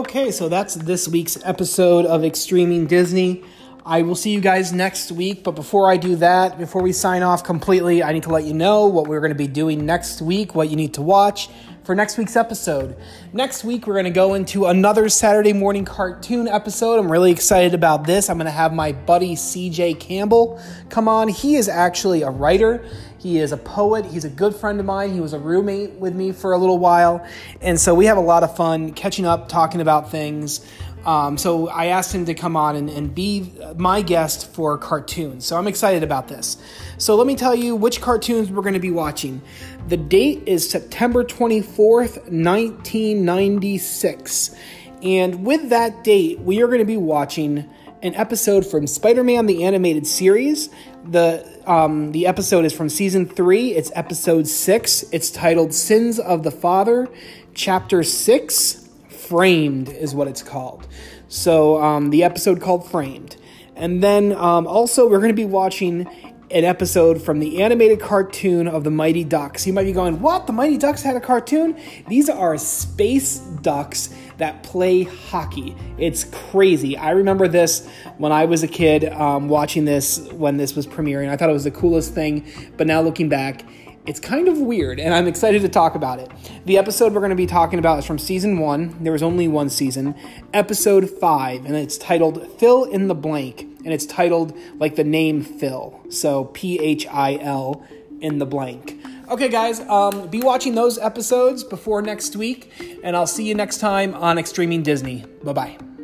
Okay, so that's this week's episode of ExStreaming Disney. I will see you guys next week, but before I do that, before we sign off completely, I need to let you know what we're going to be doing next week, what you need to watch for next week's episode. Next week, we're going to go into another Saturday morning cartoon episode. I'm really excited about this. I'm going to have my buddy CJ Campbell come on. He is actually a writer. He is a poet. He's a good friend of mine. He was a roommate with me for a little while. And so we have a lot of fun catching up, talking about things. Um, so I asked him to come on and, and be my guest for cartoons. So I'm excited about this. So let me tell you which cartoons we're going to be watching. The date is September 24th, 1996. And with that date, we are going to be watching an episode from Spider-Man the animated series. The um, the episode is from season three. It's episode six. It's titled "Sins of the Father," chapter six. Framed is what it's called. So um, the episode called Framed, and then um, also we're going to be watching an episode from the animated cartoon of the Mighty Ducks. You might be going, "What? The Mighty Ducks had a cartoon?" These are space ducks that play hockey. It's crazy. I remember this when I was a kid um, watching this when this was premiering. I thought it was the coolest thing, but now looking back, it's kind of weird, and I'm excited to talk about it. The episode we're going to be talking about is from season one. There was only one season, episode five, and it's titled Fill in the Blank, and it's titled like the name Phil. So P H I L in the blank. Okay, guys, um, be watching those episodes before next week, and I'll see you next time on ExStreaming Disney. Bye bye.